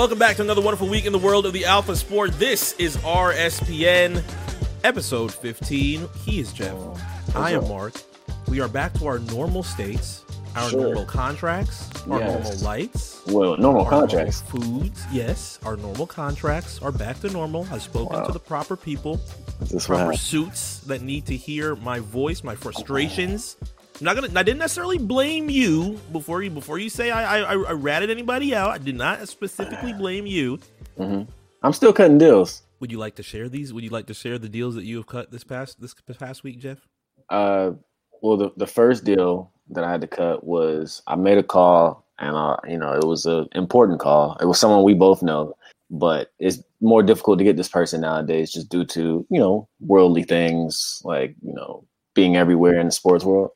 Welcome back to another wonderful week in the world of the Alpha Sport. This is RSPN, episode 15. He is Jeff. Oh, I am Mark. We are back to our normal states, our Sure. normal contracts, our Yes. normal lights, Well, normal our contracts. normal foods. Yes, our normal contracts are back to normal. I've spoken Wow. to the proper people, this proper suits that need to hear my voice, my frustrations. I'm not gonna. I didn't necessarily blame you before you before you say I I, I ratted anybody out. I did not specifically blame you. I'm still cutting deals. Would you like to share these? Would you like to share the deals that you have cut this past this past week, Jeff? Uh, well, the, the first deal that I had to cut was I made a call, and uh, you know, it was an important call. It was someone we both know, but it's more difficult to get this person nowadays, just due to you know worldly things like you know being everywhere in the sports world.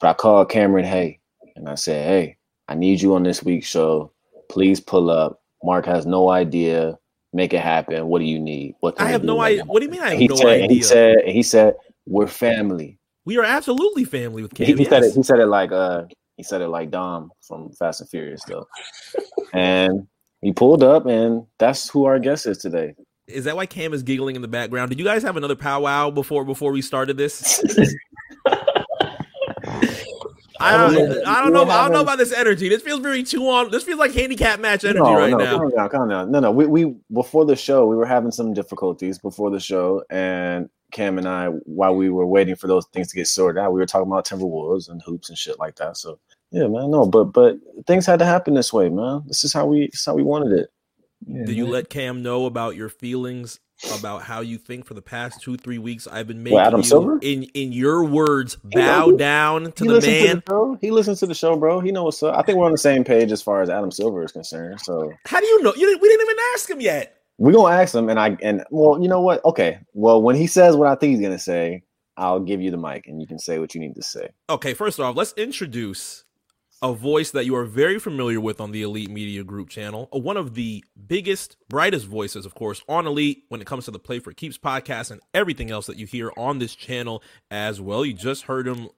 But I called Cameron Hay, and I said, "Hey, I need you on this week's show. Please pull up. Mark has no idea. Make it happen. What do you need? What can I have no idea. now?" What do you mean? I have he no said, idea. He said, he said, we're family. we are absolutely family with He, Cam. he said it. yes. He said it like uh, he said it like Dom from Fast and Furious though. and he pulled up, and that's who our guest is today. Is that why Cam is giggling in the background? Did you guys have another powwow before before we started this? I don't, I don't know. I don't know about this energy. This feels very too on. This feels like handicap match energy no, right no, now. calm down, calm down. No, no. We, we before the show, we were having some difficulties before the show, and Cam and I, while we were waiting for those things to get sorted out, we were talking about Timberwolves and hoops and shit like that. So yeah, man, no, but but things had to happen this way, man. This is how we, this is how we wanted it. Did you let Cam know about your feelings about how you think for the past two three weeks I've been making Adam you, Silver? in in your words bow down to he the man? To the. He listens to the show, bro. He knows what's up. I think we're on the same page as far as Adam Silver is concerned. So How do you know? You didn't, we didn't even ask him yet. we're gonna ask him, and I and well, you know what? Okay, well, when he says what I think he's gonna say, I'll give you the mic, and you can say what you need to say. Okay, first off, let's introduce a voice that you are very familiar with on the Elite Media Group channel. One of the biggest, brightest voices, of course, on Elite when it comes to the Play for Keeps podcast and everything else that you hear on this channel as well. You just heard him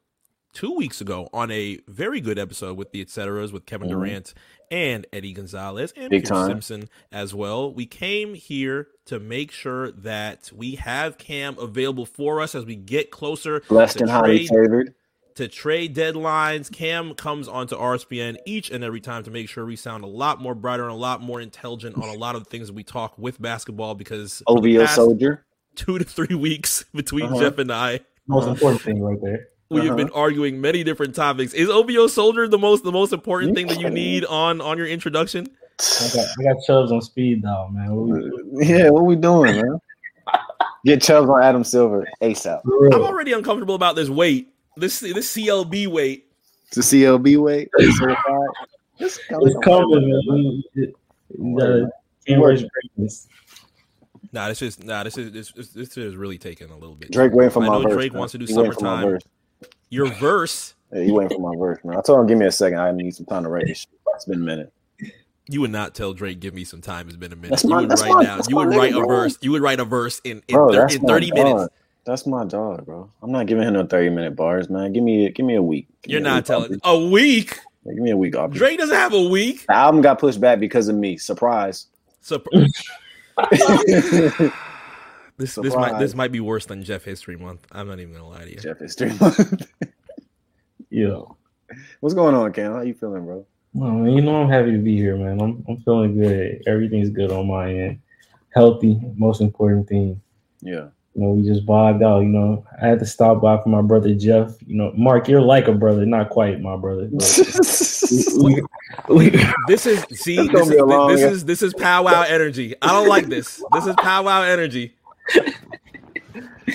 two weeks ago on a very good episode with the Etceteras with Kevin Mhm. Durant and Eddie Gonzalez and Big Pierce time. Simpson as well. We came here to make sure that we have Cam available for us as we get closer Blessed and highly favored. To trade deadlines. Cam comes onto RSPN each and every time to make sure we sound a lot more brighter and a lot more intelligent on a lot of the things that we talk with basketball because for the OVO past soldier. two to three weeks between Uh-huh. Jeff and I, Most important thing right there. we have Uh-huh. been arguing many different topics. Is OVO Soldier the most the most important thing that you need on on your introduction? I got, I got Chubbs on speed though, man. We- Yeah, what we doing, man? Get Chubbs on Adam Silver ASAP. for. I'm already uncomfortable about this weight. This this CLB weight. To CLB weight. It's coming. It's coming, man. Can't reach greatness. Nah, this is nah. This is this, this, this is really taking a little bit. Drake waiting for I my know verse. Drake man. wants to do He waiting for my summertime. verse. Your verse. Yeah, he waiting for my verse, man. I told him give me a second. I need some time to write this shit. It's been a minute. You would not tell Drake, "Give me some time." It's been a minute. That's you my- would that's write my- down. You would nigga, write a bro. verse. You would write a verse in in, Bro, thir- in thirty minutes. dog. That's my dog, bro. I'm not giving him no 30 minute bars, man. Give me give me a week. Give You're not week, telling Aubrey. a week. Yeah, Give me a week, Aubrey. Drake doesn't have a week. The album got pushed back because of me. Surprise. So this this might this might be worse than Jeff History Month. I'm not even gonna lie to you. Jeff History Month. Yeah. What's going on, Cam? How you feeling, bro? Well, man, you know I'm happy to be here, man. I'm I'm feeling good. Everything's good on my end. Healthy, most important thing. Yeah. You know, we just vibed out. You know, I had to stop by for my brother Jeff. You know, Mark, you're like a brother, not quite my brother. we, we, This is see this is, long- this is this is powwow energy. I don't like this. This is powwow energy.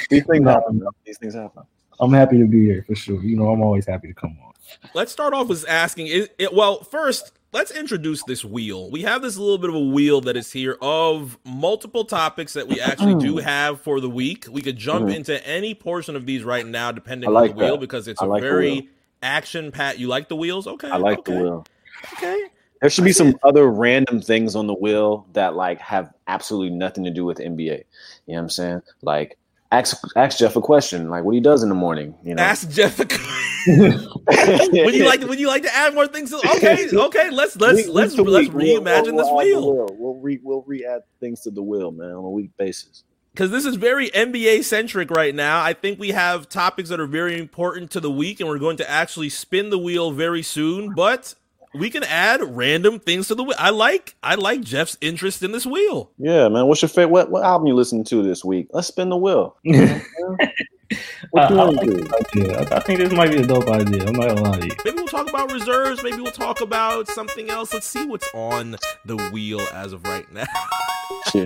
These things happen, bro. These things happen. I'm happy to be here for sure. You know, I'm always happy to come on. Let's start off with asking is it well first let's introduce this wheel. We have this little bit of a wheel that is here of multiple topics that we actually do have for the week. We could jump Mhm. into any portion of these right now depending like on the wheel because it's a like the very action pat. You like the wheels? Okay. I like okay, the wheel. Okay. There should be some other random things on the wheel that like have absolutely nothing to do with NBA. You know what I'm saying? Like ask ask Jeff a question, like what he does in the morning. You know, ask Jeff. A, would you like to, would you like to add more things? To, okay, okay. Let's let's week, let's let's reimagine we'll, this wheel. wheel. We'll re we'll re add things to the wheel, man, on a week basis. Because this is very NBA centric right now. I think we have topics that are very important to the week, and we're going to actually spin the wheel very soon. But we can add random things to the wheel. I like I like Jeff's interest in this wheel. Yeah, man. What's your favorite? What, what album you listening to this week? Let's spin the wheel. what uh, I, like I think this might be a dope idea. I'm not gonna lie to you. Maybe we'll talk about reserves. Maybe we'll talk about something else. Let's see what's on the wheel as of right now.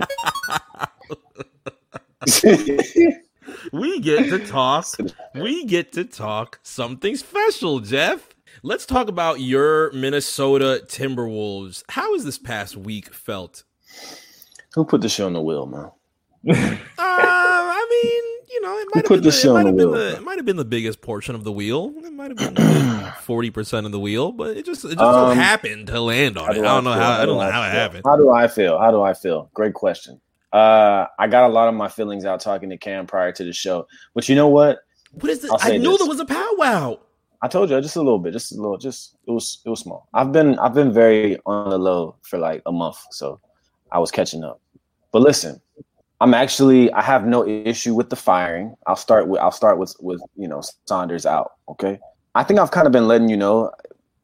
we get to talk. We get to talk something special, Jeff. Let's talk about your Minnesota Timberwolves. How has this past week felt? Who put the show on the wheel, man? uh, I mean, you know, it might have been, the, it might have been the, it might have been the biggest portion of the wheel. It might have been forty percent of the wheel, but it just it just um, happened to land on it. I don't know how, how I don't know how it happened. How do I feel? How do I feel? Great question. Uh, I got a lot of my feelings out talking to Cam prior to the show, but you know what? What is this? I knew this. there was a powwow. I told you just a little bit, just a little, just it was it was small. I've been I've been very on the low for like a month, so I was catching up. But listen, I'm actually I have no issue with the firing. I'll start with I'll start with with you know Saunders out. Okay, I think I've kind of been letting you know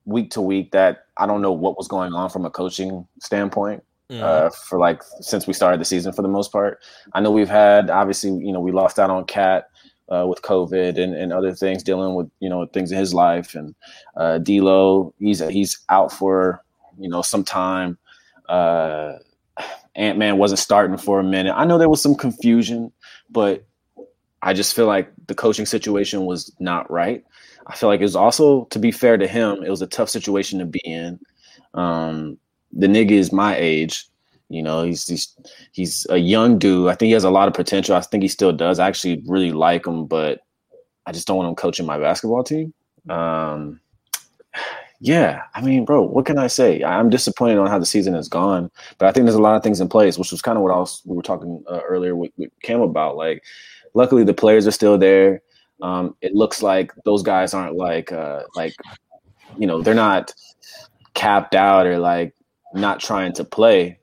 week to week that I don't know what was going on from a coaching standpoint. Mm. Uh, for like since we started the season for the most part, I know we've had obviously you know we lost out on Cat uh, with COVID and, and other things, dealing with you know things in his life. And uh, D'Lo, he's he's out for you know some time. Uh, Ant Man wasn't starting for a minute. I know there was some confusion, but I just feel like the coaching situation was not right. I feel like it was also, to be fair to him, it was a tough situation to be in. Um, the nigga is my age. You know, he's he's he's a young dude. I think he has a lot of potential. I think he still does. I actually really like him, but I just don't want him coaching my basketball team. Um, yeah, I mean, bro, what can I say? I'm disappointed on how the season has gone, but I think there's a lot of things in place, which was kind of what I was we were talking uh, earlier with, with Cam about. Like, luckily the players are still there. Um, it looks like those guys aren't like uh, like you know they're not capped out or like not trying to play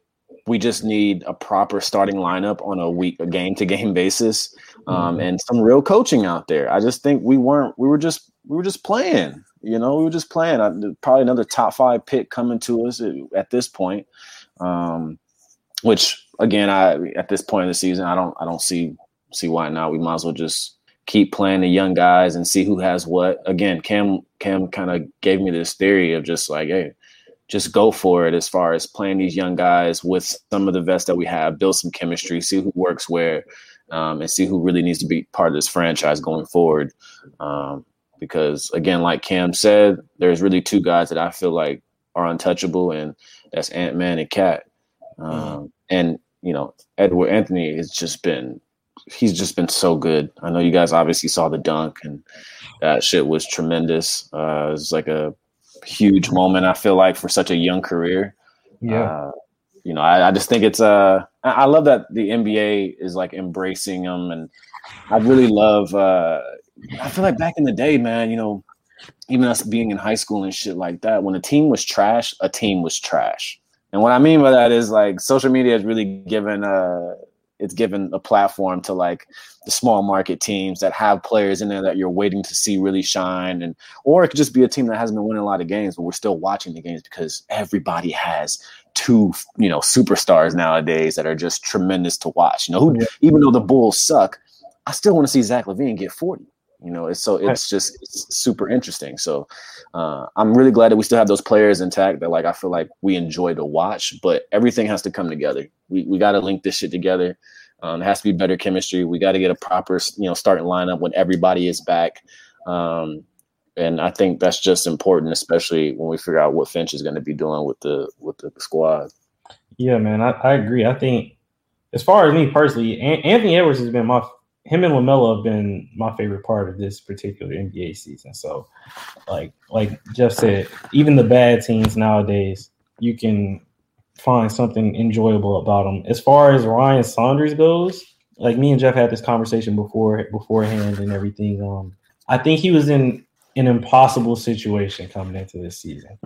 we just need a proper starting lineup on a week, a game to game basis, um, mm-hmm. and some real coaching out there. I just think we weren't. We were just we were just playing. You know, we were just playing. Probably another top five pick coming to us at this point. Um, which again, I at this point in the season, I don't I don't see see why not. We might as well just keep playing the young guys and see who has what. Again, Cam Cam kind of gave me this theory of just like, hey, just go for it as far as playing these young guys with some of the vets that we have, build some chemistry, see who works where, um, and see who really needs to be part of this franchise going forward. Um, because again, like Cam said, there's really two guys that I feel like are untouchable, and that's Ant Man and Cat. Um, mm-hmm. And you know, Edward Anthony has just been he's just been so good. I know you guys obviously saw the dunk, and that shit was tremendous. Uh, it was like a huge moment. I feel like for such a young career. Yeah. Uh, you know, I, I, just think it's uh I love that the NBA is like embracing them, and I really love. uh I feel like back in the day, man, you know, even us being in high school and shit like that, when a team was trash, a team was trash. And what I mean by that is like social media has really given uh it's given a platform to like the small market teams that have players in there that you're waiting to see really shine. And or it could just be a team that hasn't been winning a lot of games but we're still watching the games because everybody has two you know superstars nowadays that are just tremendous to watch. You know who, even though the bulls suck i still want to see Zach LaVine get 40 you know it's so it's just it's super interesting so uh, i'm really glad that we still have those players intact that like i feel like we enjoy to watch but everything has to come together we, we got to link this shit together um, it has to be better chemistry. We got to get a proper, you know, starting lineup when everybody is back. Um, and I think that's just important, especially when we figure out what Finch is going to be doing with the with the squad. Yeah, man, I, I agree. I think as far as me personally, Anthony Edwards has been my him and Lamelo have been my favorite part of this particular NBA season. So, like like Jeff said, even the bad teams nowadays, you can find something enjoyable about them. As far as Ryan Saunders goes, like me and Jeff had this conversation before beforehand and everything. Um, I think he was in an impossible situation coming into this season,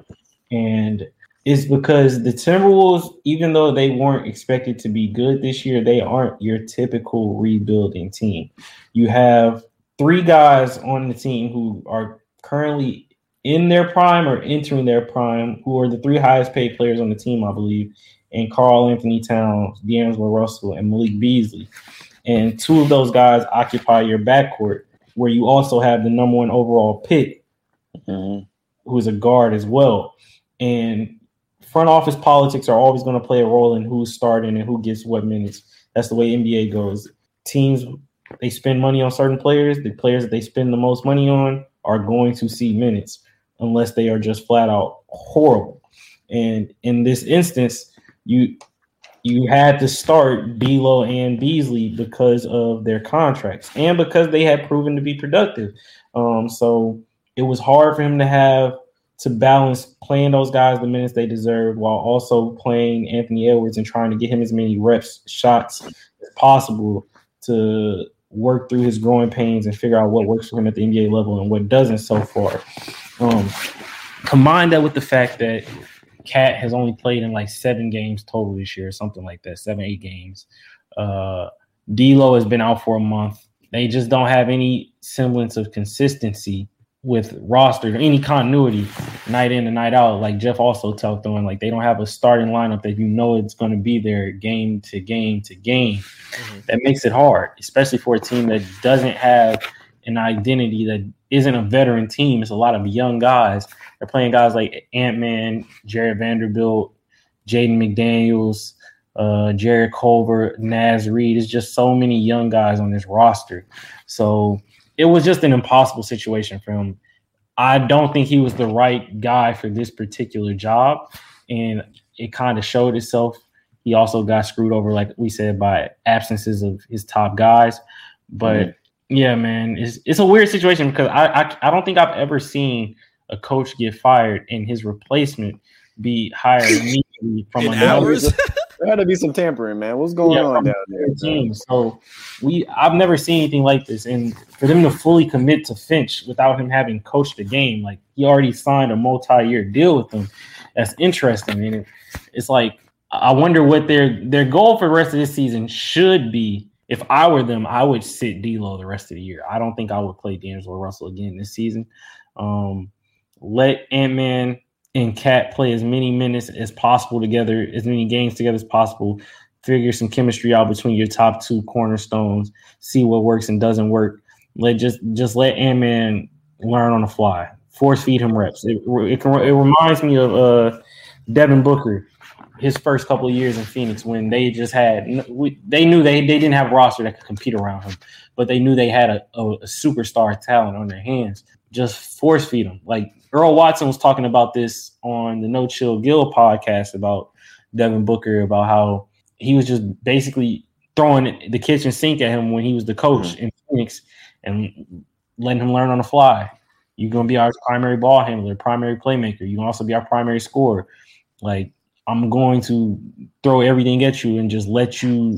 and it's because the Timberwolves, even though they weren't expected to be good this year, they aren't your typical rebuilding team. You have three guys on the team who are currently in their prime or entering their prime, who are the three highest paid players on the team, I believe, and Karl-Anthony Towns, D'Angelo Russell, and Malik Beasley. And two of those guys occupy your backcourt, where you also have the number one overall pick, mm-hmm. who's a guard as well. And front office politics are always going to play a role in who's starting and who gets what minutes. That's the way NBA goes. Teams they spend money on certain players. The players that they spend the most money on are going to see minutes unless they are just flat out horrible. And in this instance, you you had to start D'Lo and Beasley because of their contracts and because they had proven to be productive. Um, so it was hard for him to have to balance playing those guys the minutes they deserve while also playing Anthony Edwards and trying to get him as many reps, shots as possible to work through his growing pains and figure out what works for him at the NBA level and what doesn't so far. Um, combine that with the fact that Cat has only played in like seven games total this year, something like that, seven, eight games. Uh, D'Lo has been out for a month. They just don't have any semblance of consistency with roster, any continuity night in and night out. Like Jeff also talked on, like they don't have a starting lineup that you know it's going to be there game to game to game. Mm-hmm. That makes it hard, especially for a team that doesn't have an identity that isn't a veteran team. It's a lot of young guys. They're playing guys like Ant Man, Jarred Vanderbilt, Jaden McDaniels, uh, Jarrett Culver, Naz Reid. It's just so many young guys on this roster. So it was just an impossible situation for him. I don't think he was the right guy for this particular job, and it kind of showed itself. He also got screwed over, like we said, by absences of his top guys. But mm-hmm. yeah, man, it's it's a weird situation because I, I I don't think I've ever seen a coach get fired and his replacement be hired immediately from another. There had to be some tampering, man. What's going yeah, on down there? Team. So we I've never seen anything like this. And for them to fully commit to Finch without him having coached the game, like he already signed a multi-year deal with them. That's interesting. And it, it's like I wonder what their their goal for the rest of this season should be. If I were them, I would sit D'Lo the rest of the year. I don't think I would play D'Angelo Russell again this season. Um, let Ant Man and Cat play as many minutes as possible together, as many games together as possible. Figure some chemistry out between your top two cornerstones. See what works and doesn't work. Let just just let Ant Man learn on the fly. Force feed him reps. It it, it reminds me of uh, Devin Booker, his first couple of years in Phoenix when they just had they knew they they didn't have a roster that could compete around him, but they knew they had a, a, a superstar talent on their hands. Just force feed him like Earl Watson was talking about this on the No Chill Gil podcast about Devin Booker about how he was just basically throwing the kitchen sink at him when he was the coach mm-hmm. in Phoenix and letting him learn on the fly. You're gonna be our primary ball handler, primary playmaker. You can also be our primary scorer. Like I'm going to throw everything at you and just let you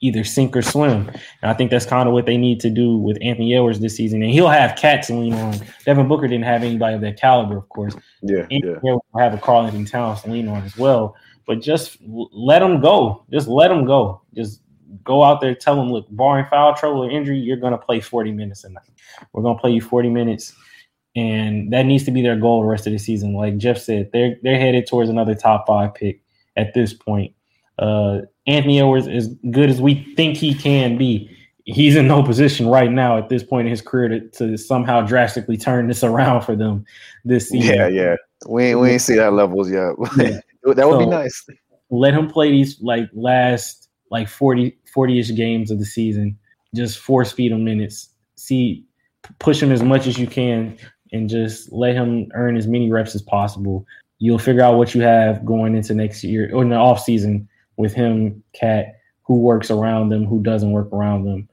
either sink or swim. And I think that's kind of what they need to do with Anthony Edwards this season. And he'll have Cat to lean on. Devin Booker didn't have anybody of that caliber, of course. Yeah. Anthony yeah. will have a Karl-Anthony Towns to lean on as well. But just let them go. Just let them go. Just go out there, tell them, look, barring foul trouble or injury, you're going to play 40 minutes a night. We're going to play you 40 minutes. And that needs to be their goal the rest of the season. Like Jeff said, they're they're headed towards another top five pick at this point. Uh, Anthony Edwards, as good as we think he can be, he's in no position right now at this point in his career to, to somehow drastically turn this around for them this season. Yeah, yeah. We ain't, we ain't see that levels yet. Yeah. that would so, be nice. Let him play these like last like 40 40-ish games of the season. Just force feed him minutes. See push him as much as you can and just let him earn as many reps as possible. You'll figure out what you have going into next year or in the off season with him, Cat, who works around them, who doesn't work around them.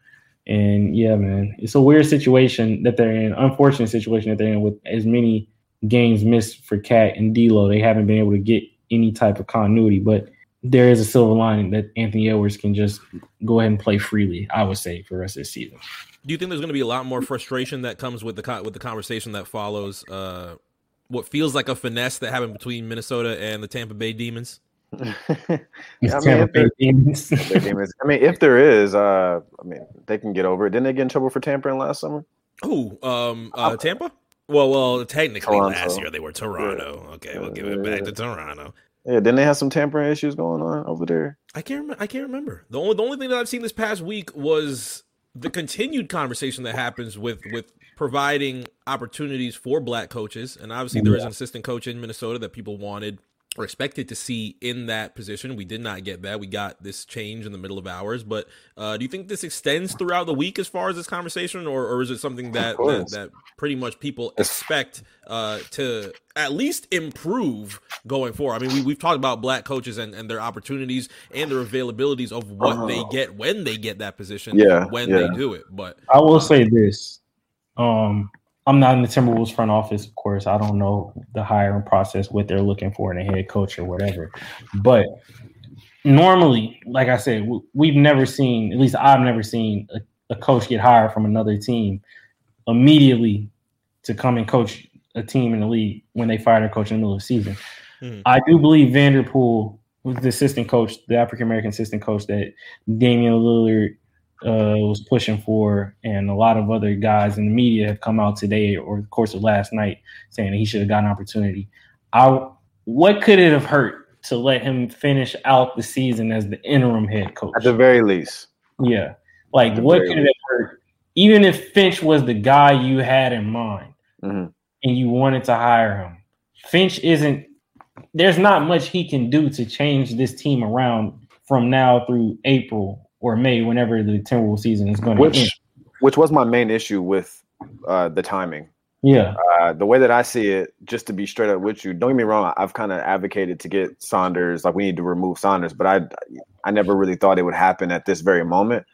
And yeah, man, it's a weird situation that they're in, unfortunate situation that they're in with as many games missed for Cat and D'Lo. They haven't been able to get any type of continuity. But there is a silver lining that Anthony Edwards can just go ahead and play freely. I would say for the rest of the season. Do you think there's going to be a lot more frustration that comes with the with the conversation that follows? Uh, what feels like a finesse that happened between Minnesota and the Tampa Bay Demons. I, mean, Demons. demons. I mean, if there is, uh, I mean, they can get over it. Didn't they get in trouble for tampering last summer? Oh, um, uh, Tampa. Well, well, technically Toronto. last year they were Toronto. Yeah. Okay, we'll give it back to Toronto. Yeah, didn't they have some tampering issues going on over there? I can't. Remember, I can't remember. The only the only thing that I've seen this past week was the continued conversation that happens with with providing opportunities for black coaches. And obviously, there is an assistant coach in Minnesota that people wanted or expected to see in that position. We did not get that. We got this change in the middle of hours. But uh, do you think this extends throughout the week as far as this conversation, or, or is it something that, that, that pretty much people expect uh, to at least improve going forward? I mean, we, we've talked about black coaches and, and their opportunities and their availabilities of what uh, they uh-huh. get when they get that position, yeah, when yeah. they do it. But I will say this. Um, I'm not in the Timberwolves front office, of course. I don't know the hiring process, what they're looking for in a head coach or whatever. But normally, like I said, we've never seen, at least I've never seen a, a coach get hired from another team immediately to come and coach a team in the league when they fire their coach in the middle of the season. Mm-hmm. I do believe Vanterpool was the assistant coach, the African American assistant coach that Damian Lillard uh, was pushing for, and a lot of other guys in the media have come out today or the course of last night saying that he should have got an opportunity. I, what could it have hurt to let him finish out the season as the interim head coach? At the very least. Yeah. Like, what could least. it have hurt? Even if Finch was the guy you had in mind mm-hmm. and you wanted to hire him, Finch isn't, there's not much he can do to change this team around from now through April or May, whenever the Timberwolves season is going to end. Which was my main issue with uh, the timing. Yeah. Uh, the way that I see it, just to be straight up with you, don't get me wrong. I've kind of advocated to get Saunders, like we need to remove Saunders, but I, I never really thought it would happen at this very moment.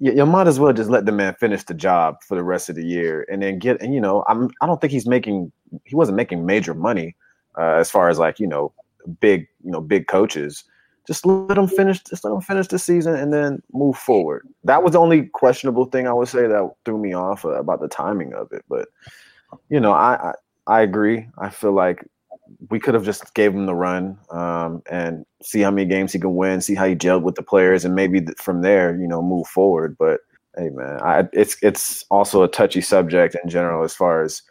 You, you might as well just let the man finish the job for the rest of the year, and then get. And you know, I'm. I don't think he's making. He wasn't making major money, uh, as far as like you know, big you know big coaches just let them finish. Just let them finish the season and then move forward. That was the only questionable thing I would say that threw me off uh, about the timing of it. But you know, I, I, I agree. I feel like we could have just gave him the run um, and see how many games he can win, see how he gelled with the players, and maybe from there, you know, move forward. But hey, man, I, it's it's also a touchy subject in general as far as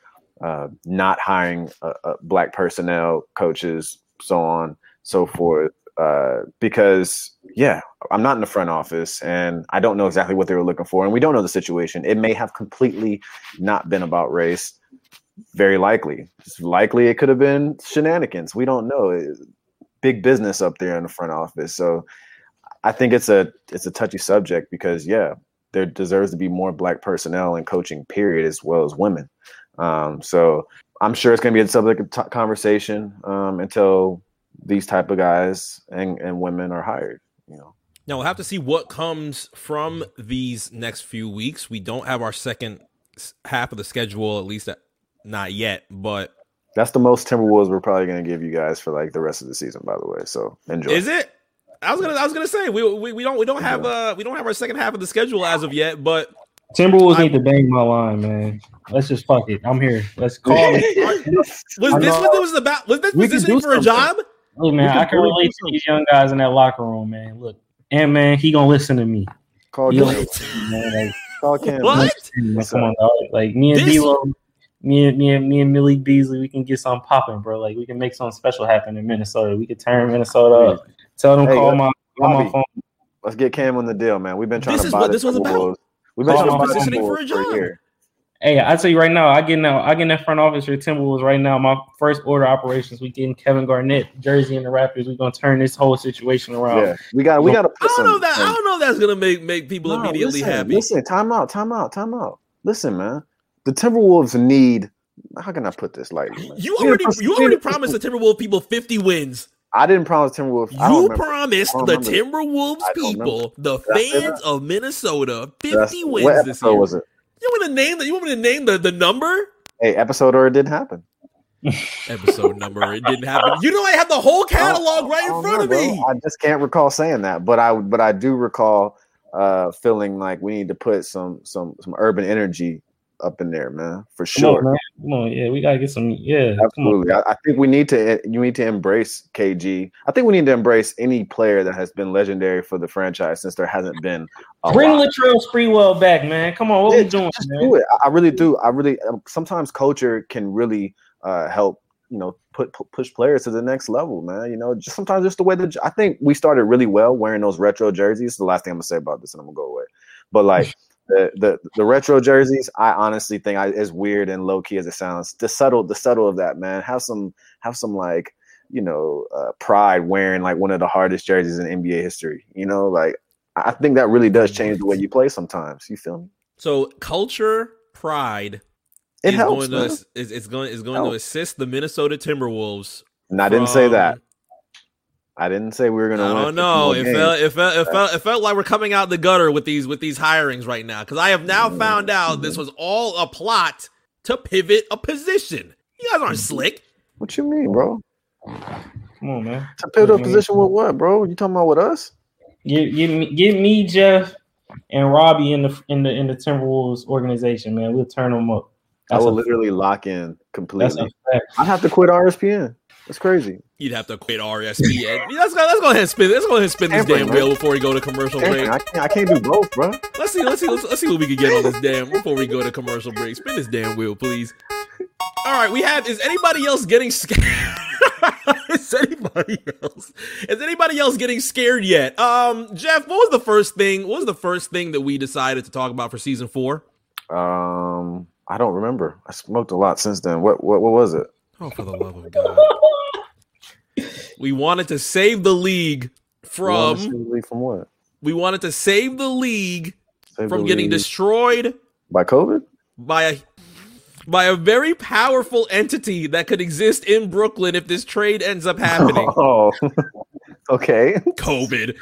uh, not hiring uh, uh, black personnel, coaches, so on, so forth uh, because yeah, I'm not in the front office and I don't know exactly what they were looking for, and we don't know the situation. It may have completely not been about race. Very likely, likely it could have been shenanigans. We don't know. It's big business up there in the front office, so I think it's a it's a touchy subject because yeah, there deserves to be more black personnel in coaching, period, as well as women. Um, so I'm sure it's going to be a subject of t- conversation um, until these type of guys and, and women are hired, you know. Now we'll have to see what comes from these next few weeks. We don't have our second half of the schedule, at least not yet, but that's the most Timberwolves we're probably going to give you guys for like the rest of the season. By the way, so enjoy. Is it? I was gonna. I was gonna say we, we, we don't we don't have uh we don't have our second half of the schedule as of yet, but Timberwolves I, need to bang my line, man. Let's just fuck it. I'm here. Let's call it. was this what this was about? Was this positioning for a job? Look, man, I can relate to these young guys in that locker room, man. Look, and man, he gonna listen to me. Call Cam. Like, Call Cam. What? come on, dog. Like me and this... D-Lo, me and me and me and Millie Beasley, we can get something popping, bro. Like we can make something special happen in Minnesota. We could turn Minnesota up. Tell them hey, call my call my phone. Let's get Cam on the deal, man. We've been trying this to buy what this was about. We've been trying to positioning for a job. For a Hey, I tell you right now, I get now, I get in that front office for Timberwolves right now. My first order operations, we getting Kevin Garnett jersey and the Raptors. We're gonna turn this whole situation around. Yeah, we got, we got to. I don't know that. I don't know that's gonna make make people no, immediately listen, happy. Listen, time out, time out, time out. Listen, man, the Timberwolves need. How can I put this lightly? Man? You already, you already promised the Timberwolves people fifty wins. I didn't promise Timberwolves. You promised the Timberwolves people, the fans of Minnesota, fifty That's, wins this year. Was it? You want me to name the? You want me to name the the number? Hey, episode or it didn't happen. episode number. It didn't happen. You know, I have the whole catalog right in front of me. I just can't recall saying that, but I but I do recall uh feeling like we need to put some some some urban energy up in there, man, for sure. On, man. Come on, yeah, we gotta get some. Yeah, absolutely. I, I, think we need to. You need to embrace KG. I think we need to embrace any player that has been legendary for the franchise since there hasn't been. Bring Latrell Sprewell back, man. Come on, what yeah, we doing? Just man? do it. I really do. I really. Um, sometimes culture can really uh, help. You know, put, put push players to the next level, man. You know, just sometimes just the way that I think we started really well wearing those retro jerseys. The last thing I'm gonna say about this, and I'm gonna go away. But like the, the the retro jerseys, I honestly think I, as weird and low key as it sounds, the subtle the subtle of that man. Have some have some like you know uh, pride wearing like one of the hardest jerseys in NBA history. You know, like I think that really does change the way you play sometimes. You feel me? So culture, pride. It helps. Going to, is, it's going is going to assist the Minnesota Timberwolves. And I didn't say that. I didn't say we were going to. I don't know. It felt, it felt it felt it felt like we're coming out the gutter with these with these hirings right now because I have now mm-hmm. found out this was all a plot to pivot a position. You guys aren't slick. What you mean, bro? Come on, man. To pivot a position with what, bro? You talking about with us? Give, give me, give me Jeff and Robbie in the in the in the Timberwolves organization, man. We'll turn them up. That's I will literally lock in completely. I have to quit RSPN. That's crazy. You'd have to quit RSP. let's go. Let's go ahead and spin. Let's go ahead and spin this damn wheel before we go to commercial break. I can't, I can't do both, bro. Let's see. Let's see. Let's, let's see what we can get on this damn before we go to commercial break. Spin this damn wheel, please. All right, we have. Is anybody else getting scared? is anybody else? Is anybody else getting scared yet? Um, Jeff, what was the first thing? What was the first thing that we decided to talk about for season four? Um, I don't remember. I smoked a lot since then. What what what was it? Oh, for the love of God. we wanted to save the league from the league from what? We wanted to save the league save from the getting league. destroyed by COVID? By a by a very powerful entity that could exist in Brooklyn if this trade ends up happening. Oh, okay. COVID.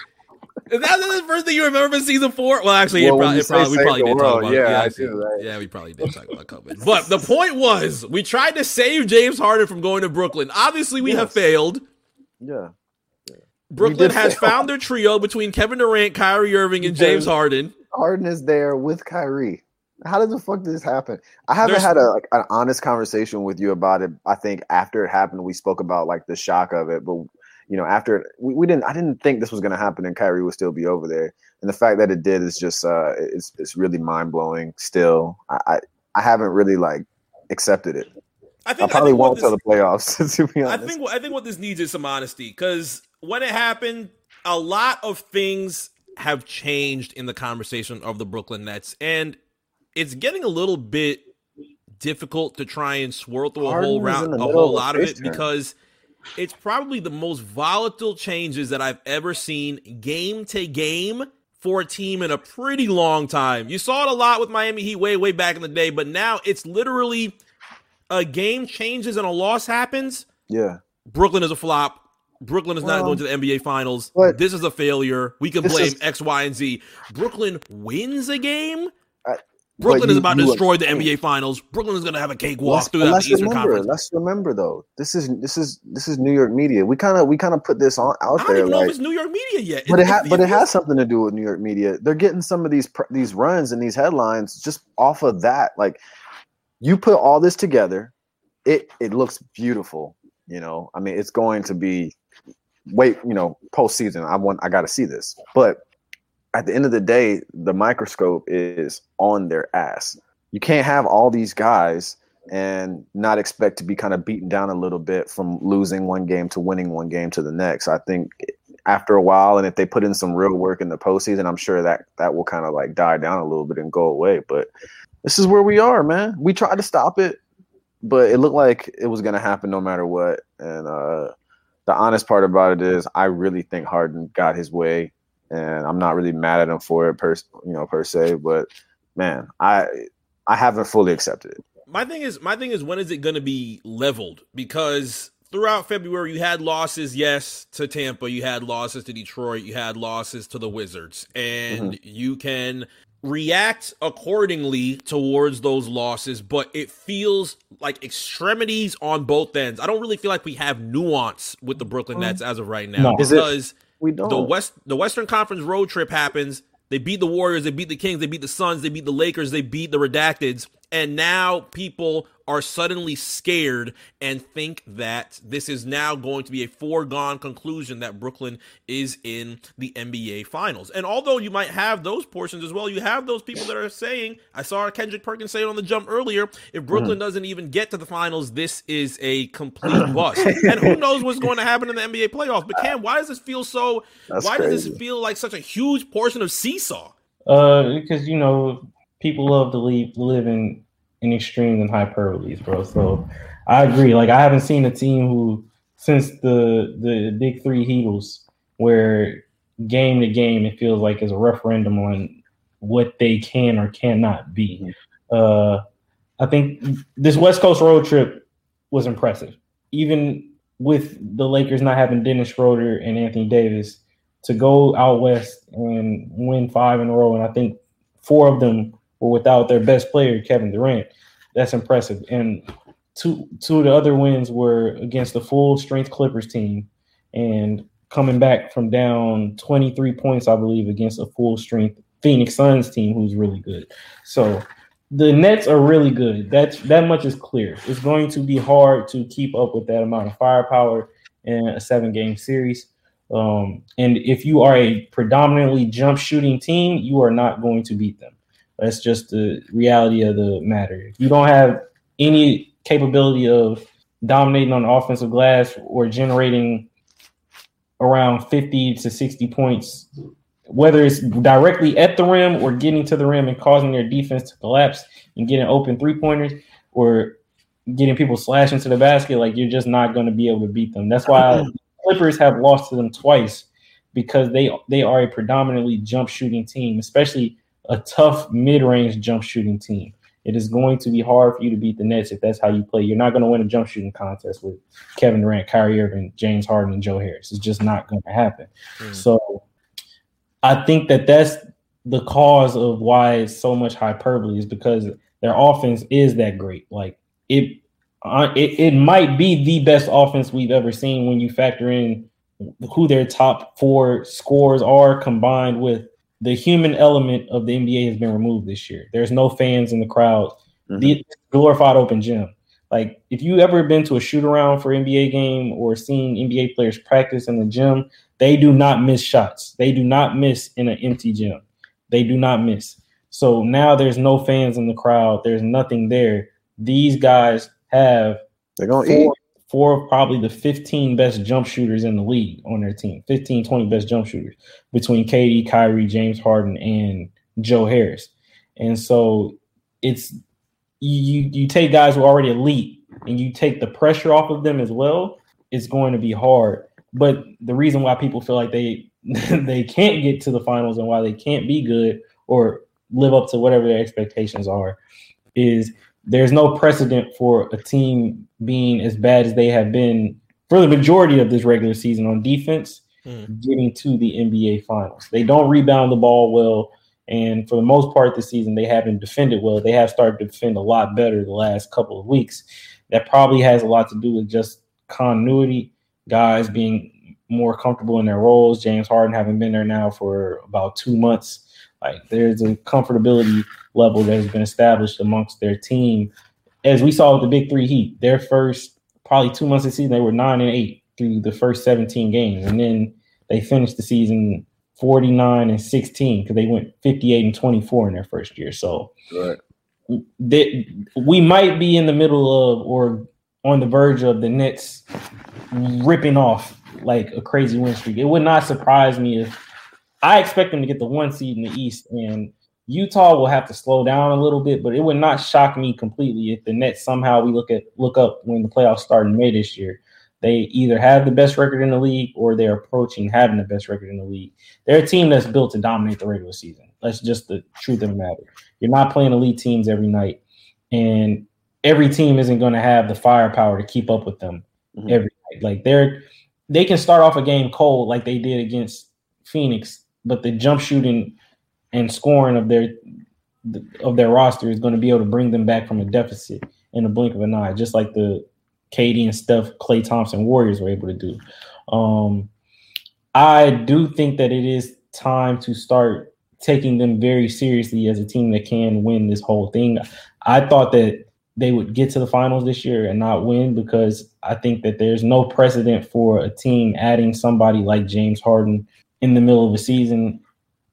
Is that the first thing you remember from season four? Well, actually, well, it probably, probably we probably did world, talk about yeah, it. Yeah, I do, right? yeah, we probably did talk about COVID. But the point was, we tried to save James Harden from going to Brooklyn. Obviously, we yes. have failed. Yeah. yeah. Brooklyn has fail. found their trio between Kevin Durant, Kyrie Irving, and James Harden. Harden is there with Kyrie. How did the fuck did this happen? I haven't There's, had a like an honest conversation with you about it. I think after it happened, we spoke about like the shock of it, but you know, after we, we didn't, I didn't think this was going to happen and Kyrie would still be over there. And the fact that it did is just, uh, it's, it's really mind blowing still. I, I, I, haven't really like accepted it. I think I probably I think won't until the playoffs. to be honest, I think I think what this needs is some honesty because when it happened, a lot of things have changed in the conversation of the Brooklyn Nets, and it's getting a little bit difficult to try and swirl through a whole round, a whole lot of it turn. because it's probably the most volatile changes that I've ever seen game to game for a team in a pretty long time. You saw it a lot with Miami Heat way, way back in the day, but now it's literally a game changes and a loss happens. Yeah. Brooklyn is a flop. Brooklyn is well, not going to the NBA Finals. This is a failure. We can blame is, X, Y, and Z. Brooklyn wins a game Brooklyn you, is about to destroy the NBA Finals. Brooklyn is going to have a cakewalk through the Eastern remember, Conference. Let's remember though, this is this is this is New York media. We kind of we kind of put this on out I don't there. like, know if it's New York media yet, but it, ha- but it has something to do with New York media. They're getting some of these these runs and these headlines just off of that. Like you put all this together, it it looks beautiful. You know, I mean, it's going to be wait. You know, postseason. I want. I got to see this, but at the end of the day, the microscope is on their ass. You can't have all these guys and not expect to be kind of beaten down a little bit from losing one game to winning one game to the next. I think after a while, and if they put in some real work in the postseason, I'm sure that that will kind of like die down a little bit and go away. But this is where we are, man. We tried to stop it, but it looked like it was going to happen no matter what. And uh, the honest part about it is, I really think Harden got his way and I'm not really mad at him for it per you know per se, but man, I I haven't fully accepted it. My thing is my thing is when is it going to be leveled? Because throughout February you had losses, yes, to Tampa, you had losses to Detroit, you had losses to the Wizards, and mm-hmm. you can react accordingly towards those losses, but it feels like extremities on both ends. I don't really feel like we have nuance with the Brooklyn Mm. Nets as of right now No. Is it- because We don't. the West the Western Conference road trip happens. They beat the Warriors, they beat the Kings, they beat the Suns, they beat the Lakers, they beat the Redacteds, and now people are suddenly scared and think that this is now going to be a foregone conclusion that Brooklyn is in the NBA Finals. And although you might have those portions as well, you have those people that are saying, I saw Kendrick Perkins say it on the jump earlier, if Brooklyn doesn't even get to the finals, this is a complete bust. and who knows what's going to happen in the NBA playoffs. But Cam, why does this feel so That's why does this feel like such a huge portion of seesaw? Uh, because you know people love to leave, live in in extremes and hyperboles, bro. So I agree. Like I haven't seen a team who since the the big three Heatles where game to game it feels like is a referendum on what they can or cannot be. Uh, I think this West Coast road trip was impressive, even with the Lakers not having Dennis Schroeder and Anthony Davis to go out west and win five in a row, and I think four of them were without their best player, Kevin Durant. That's impressive. And two two of the other wins were against the full strength Clippers team, and coming back from down 23 points, I believe, against a full strength Phoenix Suns team who's really good. So the Nets are really good. That's that much is clear. It's going to be hard to keep up with that amount of firepower in a seven game series. Um, and if you are a predominantly jump shooting team, you are not going to beat them. That's just the reality of the matter. If you don't have any capability of dominating on the offensive glass or generating around 50 to 60 points, whether it's directly at the rim or getting to the rim and causing their defense to collapse and getting open three pointers or getting people slashing to the basket, like you're just not going to be able to beat them. That's why mm-hmm. Clippers have lost to them twice because they they are a predominantly jump shooting team, especially a tough mid range jump shooting team. It is going to be hard for you to beat the Nets if that's how you play. You're not going to win a jump shooting contest with Kevin Durant, Kyrie Irving, James Harden, and Joe Harris. It's just not going to happen. Mm. So I think that that's the cause of why it's so much hyperbole is because their offense is that great. Like it, uh, it, it might be the best offense we've ever seen when you factor in who their top four scores are combined with the human element of the NBA has been removed this year. There's no fans in the crowd. Mhm. The glorified open gym. Like if you ever been to a shoot around for NBA game or seen NBA players practice in the gym, they do not miss shots. They do not miss in an empty gym. They do not miss. So now there's no fans in the crowd. There's nothing there. These guys have They're gonna eat. Four, of probably the 15 best jump shooters in the league on their team 15 20 best jump shooters between KD, Kyrie, James Harden, and Joe Harris. And so it's you you take guys who are already elite and you take the pressure off of them as well, it's going to be hard. But the reason why people feel like they they can't get to the finals and why they can't be good or live up to whatever their expectations are is there's no precedent for a team being as bad as they have been for the majority of this regular season on defense Hmm. getting to the NBA finals. They don't rebound the ball well. And for the most part this season, they haven't defended well. They have started to defend a lot better the last couple of weeks. That probably has a lot to do with just continuity, guys being more comfortable in their roles. James Harden having been there now for about two months. Like there's a comfortability level that has been established amongst their team. As we saw with the Big Three Heat, their first probably two months of the season, they were nine and eight through the first 17 games. And then they finished the season 49 and 16 because they went 58 and 24 in their first year. So Right. they, we might be in the middle of or on the verge of the Nets ripping off like a crazy win streak. It would not surprise me if I expect them to get the one seed in the East and Utah will have to slow down a little bit, but it would not shock me completely if the Nets somehow we look at look up when the playoffs start in May this year. They either have the best record in the league or they're approaching having the best record in the league. They're a team that's built to dominate the regular season. That's just the truth of the matter. You're not playing elite teams every night, and every team isn't going to have the firepower to keep up with them Mhm. every night. Like they're they can start off a game cold like they did against Phoenix, but the jump shooting and scoring of their of their roster is going to be able to bring them back from a deficit in the blink of an eye, just like the KD and Steph, Klay Thompson Warriors were able to do. Um, I do think that it is time to start taking them very seriously as a team that can win this whole thing. I thought that they would get to the finals this year and not win because I think that there's no precedent for a team adding somebody like James Harden in the middle of a season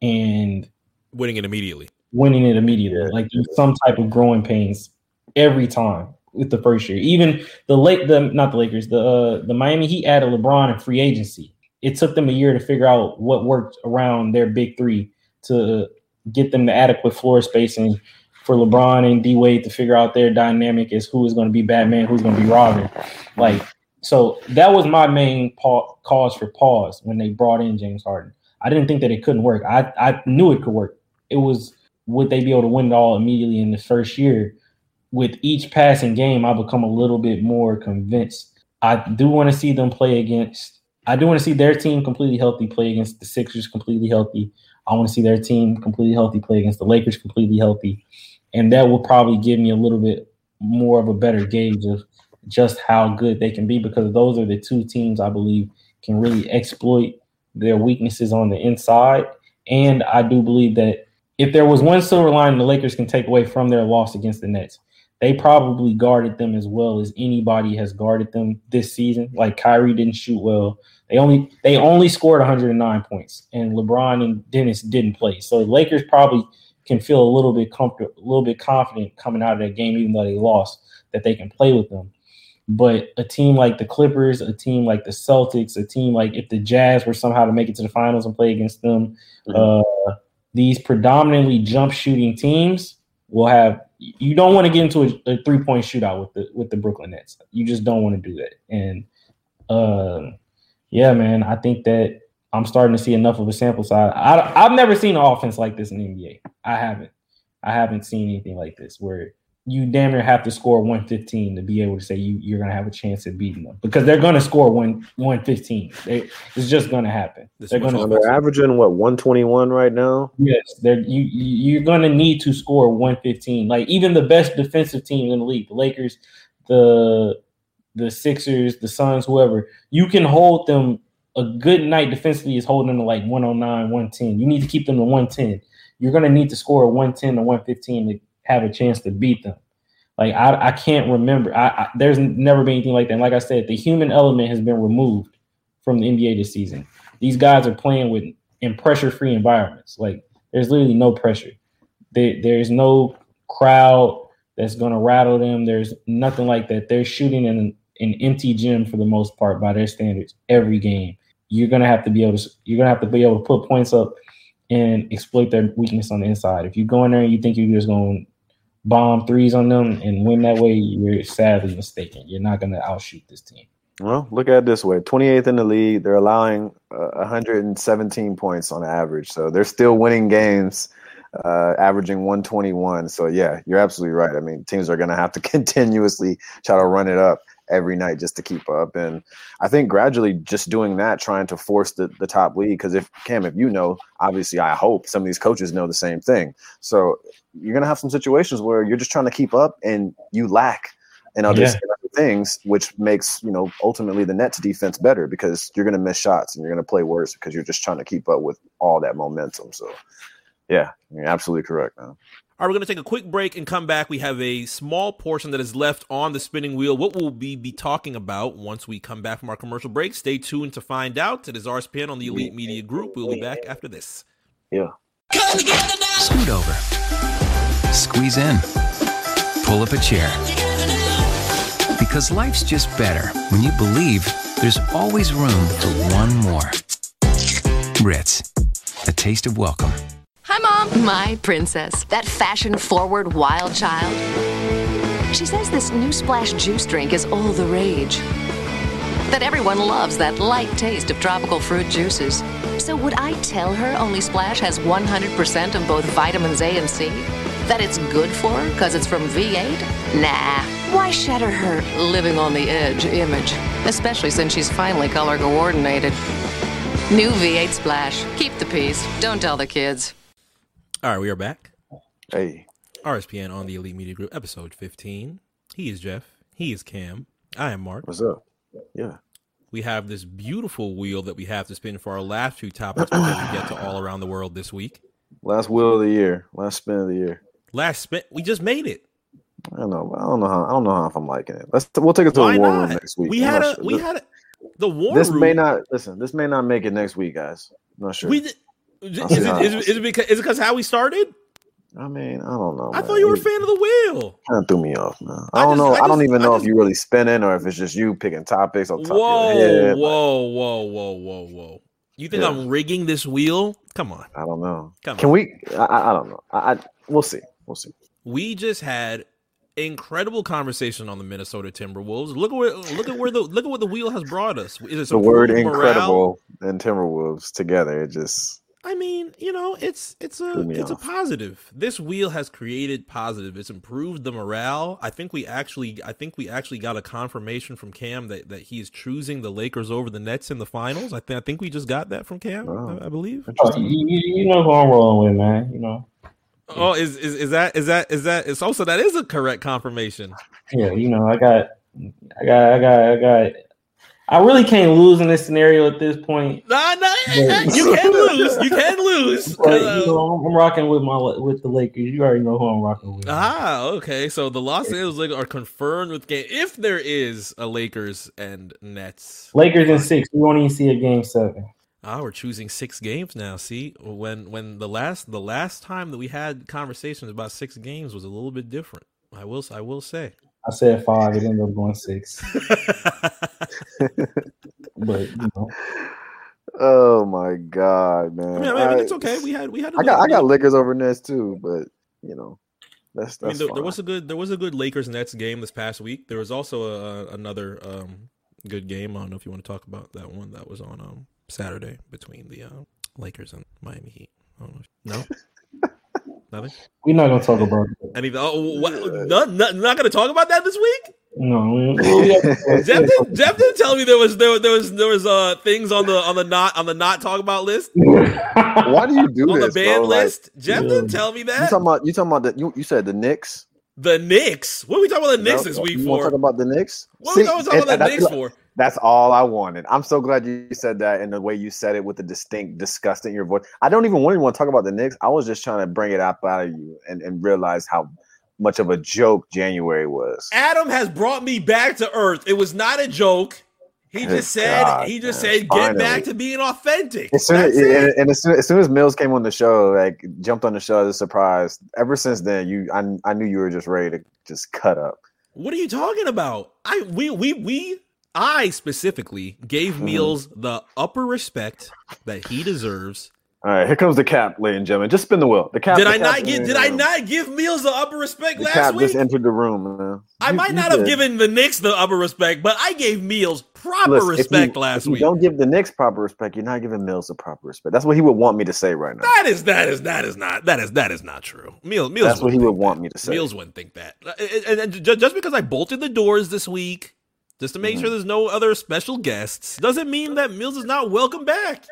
and winning it immediately. Winning it immediately. Like there's some type of growing pains every time with the first year. Even the late the not the Lakers, the uh, the Miami Heat added LeBron in free agency. It took them a year to figure out what worked around their big three to get them the adequate floor spacing for LeBron and D Wade to figure out their dynamic as who is going to be Batman, who's going to be Robin. Like so, that was my main pa- cause for pause when they brought in James Harden. I didn't think that it couldn't work. I I knew it could work. It was would they be able to win it all immediately in the first year? with each passing game, I become a little bit more convinced. I do want to see them play against. I do want to see their team completely healthy play against the Sixers completely healthy. I want to see their team completely healthy play against the Lakers completely healthy, and that will probably give me a little bit more of a better gauge of just how good they can be because those are the two teams I believe can really exploit their weaknesses on the inside. And I do believe that if there was one silver line the Lakers can take away from their loss against the Nets, they probably guarded them as well as anybody has guarded them this season. Like Kyrie didn't shoot well. They only they only scored 109 points, and LeBron and Dennis didn't play. So the Lakers probably can feel a little bit comfortable, a little bit confident coming out of that game, even though they lost, that they can play with them. But a team like the Clippers, a team like the Celtics, a team like if the Jazz were somehow to make it to the finals and play against them, mm-hmm. uh, these predominantly jump shooting teams will have you don't want to get into a, a three point shootout with the with the Brooklyn Nets. You just don't want to do that. And uh, yeah, man, I think that I'm starting to see enough of a sample size. I, I've never seen an offense like this in the NBA. I haven't. I haven't seen anything like this where you damn near have to score 115 to be able to say you, you're going to have a chance at beating them because they're going to score one 115. They, it's just going to happen. they're going to. They're averaging what 121 right now. Yes, they're you. You're going to need to score 115. Like even the best defensive team in the league, the Lakers, the the Sixers, the Suns, whoever, you can hold them. A good night defensively is holding them to like 109, 110. You need to keep them to 110. You're going to need to score 110 to 115 to have a chance to beat them. Like I, I can't remember. I, I, there's never been anything like that. And like I said, the human element has been removed from the NBA this season. These guys are playing with in pressure-free environments. Like there's literally no pressure. There, there's no crowd that's going to rattle them. There's nothing like that. They're shooting in an, an empty gym for the most part by their standards every game. You're gonna have to be able to. You're gonna have to be able to put points up and exploit their weakness on the inside. If you go in there and you think you're just going bomb threes on them and win that way, you're sadly mistaken. You're not going to outshoot this team. Well, look at it this way 28th in the league. They're allowing uh, 117 points on average. So they're still winning games, uh, averaging 121. So, yeah, you're absolutely right. I mean, teams are going to have to continuously try to run it up every night just to keep up. And I think gradually just doing that, trying to force the, the top league. Because if Cam, if you know, obviously I hope some of these coaches know the same thing. So you're gonna have some situations where you're just trying to keep up and you lack in other, yeah. things, which makes you know ultimately the Nets defense better because you're gonna miss shots and you're gonna play worse because you're just trying to keep up with all that momentum. So yeah, you're absolutely correct, man. All right, we're going to take a quick break and come back. We have a small portion that is left on the spinning wheel. What we will we be talking about once we come back from our commercial break? Stay tuned to find out. It is our spin on the Elite Media Group. We'll be back after this. Yeah. Scoot over. Squeeze in. Pull up a chair. Because life's just better when you believe there's always room for one more. Ritz, a taste of welcome. Hi, Mom. My princess. That fashion forward wild child. She says this new splash juice drink is all the rage. That everyone loves that light taste of tropical fruit juices. So, would I tell her Only Splash has 100% of both vitamins A and C? That it's good for her because it's from V8? Nah. Why shatter her living on the edge image? Especially since she's finally color coordinated. New V8 Splash. Keep the peace. Don't tell the kids. All right, we are back. Hey, RSPN on the Elite Media Group, episode 15. He is Jeff. He is Cam. I am Mark. what's up? Yeah. We have this beautiful wheel that we have to spin for our last two topics before we get to all around the world this week. Last wheel of the year. Last spin of the year. Last spin, we just made it. I don't know. I don't know how. I don't know how if I'm liking it. Let's. We'll take it to Why the war not? room next week. We I'm had a, sure. we This- had a, the war This room. may not listen. This may not make it next week, guys. Not sure. We did, is, it, is, it, is it because is it because how we started? I mean, I don't know. I thought you were a fan of the wheel. Kind of threw me off, man. I I don't just- know. I I, don't even know just- if you really spinning or if it's just you picking topics on top Whoa, of your head. Whoa, whoa, whoa, whoa, whoa! You think Yeah. I'm rigging this wheel? Come on, I don't know. come Can on. we? I, I don't know. I, I we'll see. We'll see. we just had incredible conversation on the Minnesota Timberwolves. Look at where look at where the look at what the wheel has brought us. Is it The word morale? incredible and Timberwolves together. It just I mean, you know, it's it's a Threw me it's a positive. This wheel has created positive. It's improved the morale. I think we actually I think we actually got a confirmation from Cam that, that he's choosing the Lakers over the Nets in the finals. I think I think we just got that from Cam, Wow. I, I believe. Oh, you, you you know who I'm rolling with, man. You know. Oh, is, is is that is that is that is also that is a correct confirmation. Yeah, you know, I got, I got, I got, I got. I really can't lose in this scenario at this point. Nah, nah, Yeah. you can lose. You can lose. But, Uh, you know, I'm, I'm rocking with my with the Lakers. You already know who I'm rocking with. Ah, okay. So the Los Angeles Lakers are confirmed with game. If there is a Lakers and Nets, Lakers in six. We won't even see a game seven. ah, we're choosing six games now. See, when when the last the last time that we had conversations about six games was a little bit different. I will I will say. I said five. It ended up going six. But you know, Oh my god, man! I mean, I mean, it's okay. We had we had. a I got I got Lakers over Nets too, but you know, that's I mean, that's there, there was a good there was a good Lakers Nets game this past week. There was also a, another um, good game. I don't know if you want to talk about that one that was on um, Saturday between the uh, Lakers and Miami Heat. I don't know. No, nothing. we're not gonna talk about it. Anything? Oh, what? Not, not, not going to talk about that this week. No, we, we Jeff, did, Jeff didn't tell me there was there, there was there was uh things on the on the not on the not talk about list Why do you do on the band ban bro? Like, list. Jeff Yeah. didn't tell me that. you that. talking about you talking about the you, you said the Knicks? The Knicks. What are we talking about the Knicks No? this week you want to for? talk about the Knicks? What are we talking about the Knicks for? That's all I wanted. I'm so glad you said that and the way you said it with the distinct disgust in your voice. I don't even want to want to talk about the Knicks. I was just trying to bring it up out of you and, and realize how much of a joke January was. Adam has brought me back to earth. It was not a joke. He Good just said God, he just man. said get Finally. back to being authentic. As soon as, That's it. and, and as, soon, as soon as Mills came on the show, like jumped on the show as a surprise. Ever since then, you I, I knew you were just ready to just cut up. What are you talking about? I we we we I specifically gave Mhm. Meals the upper respect that he deserves. All right, here comes the cap, ladies and gentlemen. Just spin the wheel. The cap. Did the I cap not get did I not give Meals the upper respect The last cap week? just entered the room, man. I You- might you not have did. given the Knicks the upper respect, but I gave Meals proper Listen, respect you, last you week. don't give the Knicks proper respect, you're not giving Mills the proper respect. That's what he would want me to say right now. That is that is that is not that is that is not true. Meals Meals That's what he wouldn't want that. me to say. Meals wouldn't think that. Uh, And, and- and just because I bolted the doors this week, just to make Mm-hmm. sure there's no other special guests, doesn't mean that Mills is not welcome back.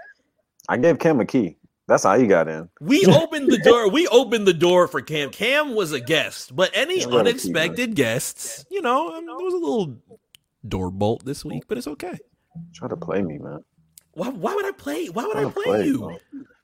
I gave Cam a key. That's how he got in. We opened the door. We opened the door for Cam. Cam was a guest, but any unexpected guests, you know, um, there was a little door bolt this week, but it's okay. Try to play me, man. Why, why would I play? Why would I to play you? bro.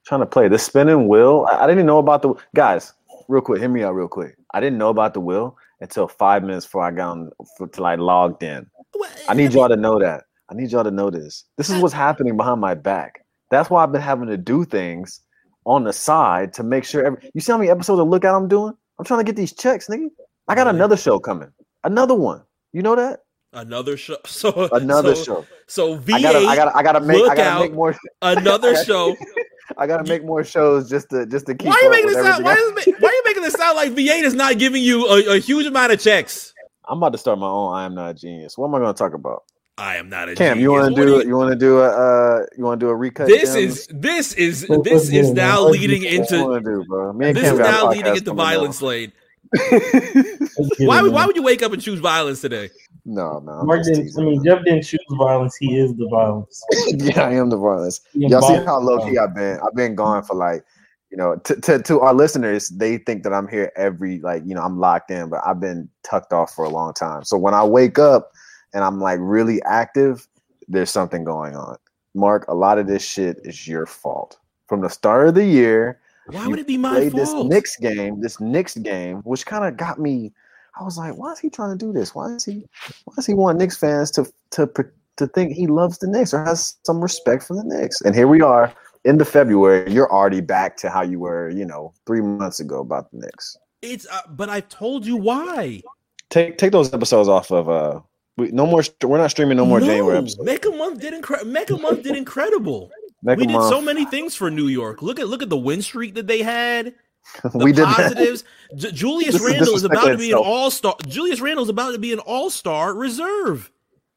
Trying to play the spinning wheel. I, I didn't know about the guys. Real quick, hear me out real quick. I didn't know about the wheel until five minutes before I got on for, till I logged in. Well, I need y'all to know that. I need y'all to know this. This is what's happening behind my back. That's why I've been having to do things on the side to make sure. Every, you see how many episodes of Lookout I'm doing? I'm trying to get these checks, nigga. I got another show coming. Another one. You know that? Another show. So Another so, show. So V8, I gotta, I gotta, I gotta make, I gotta make more. another show. I gotta make more shows just to, just to keep. Why are you up making this sound? Why, is why are you making this sound like V8 is not giving you a, a huge amount of checks? I'm about to start my own. I am not a genius. What am I going to talk about? I am not a Cam, you want to do? do You, want to do a? Uh, you want to do a recut? This Cam? is this is this is now leading into do, bro? Me and this Cam is now leading podcast into violence lane. Let's get Why would why would you wake up and choose violence today? no, no. I'm Mark didn't. I mean, Jeff didn't choose violence. He is the violence. yeah, I am the violence. Y'all see how low key. I've been? I've been gone for like, you know, to, to to our listeners, they think that I'm here every like, you know, I'm locked in, but I've been tucked off for a long time. So when I wake up and I'm like really active, there's something going on. Mark, a lot of this shit is your fault. From the start of the year, Why would it be my played this fault? Knicks game, this Knicks game, which kind of got me. I was like, why is he trying to do this? Why is he? Why does he want Knicks fans to to to think he loves the Knicks or has some respect for the Knicks? And here we are, into February. You're already back to how you were, you know, three months ago about the Knicks. It's uh, but I told you why. Take take those episodes off of. uh we, No more. We're not streaming no more January episodes. Mecca Month did incre- Mecca Month did incredible. We did so many things for New York. Look at look at the win streak that they had. The we did positives. J- Julius This is Randle is about to be an all star. Julius Randle is about to be an all star reserve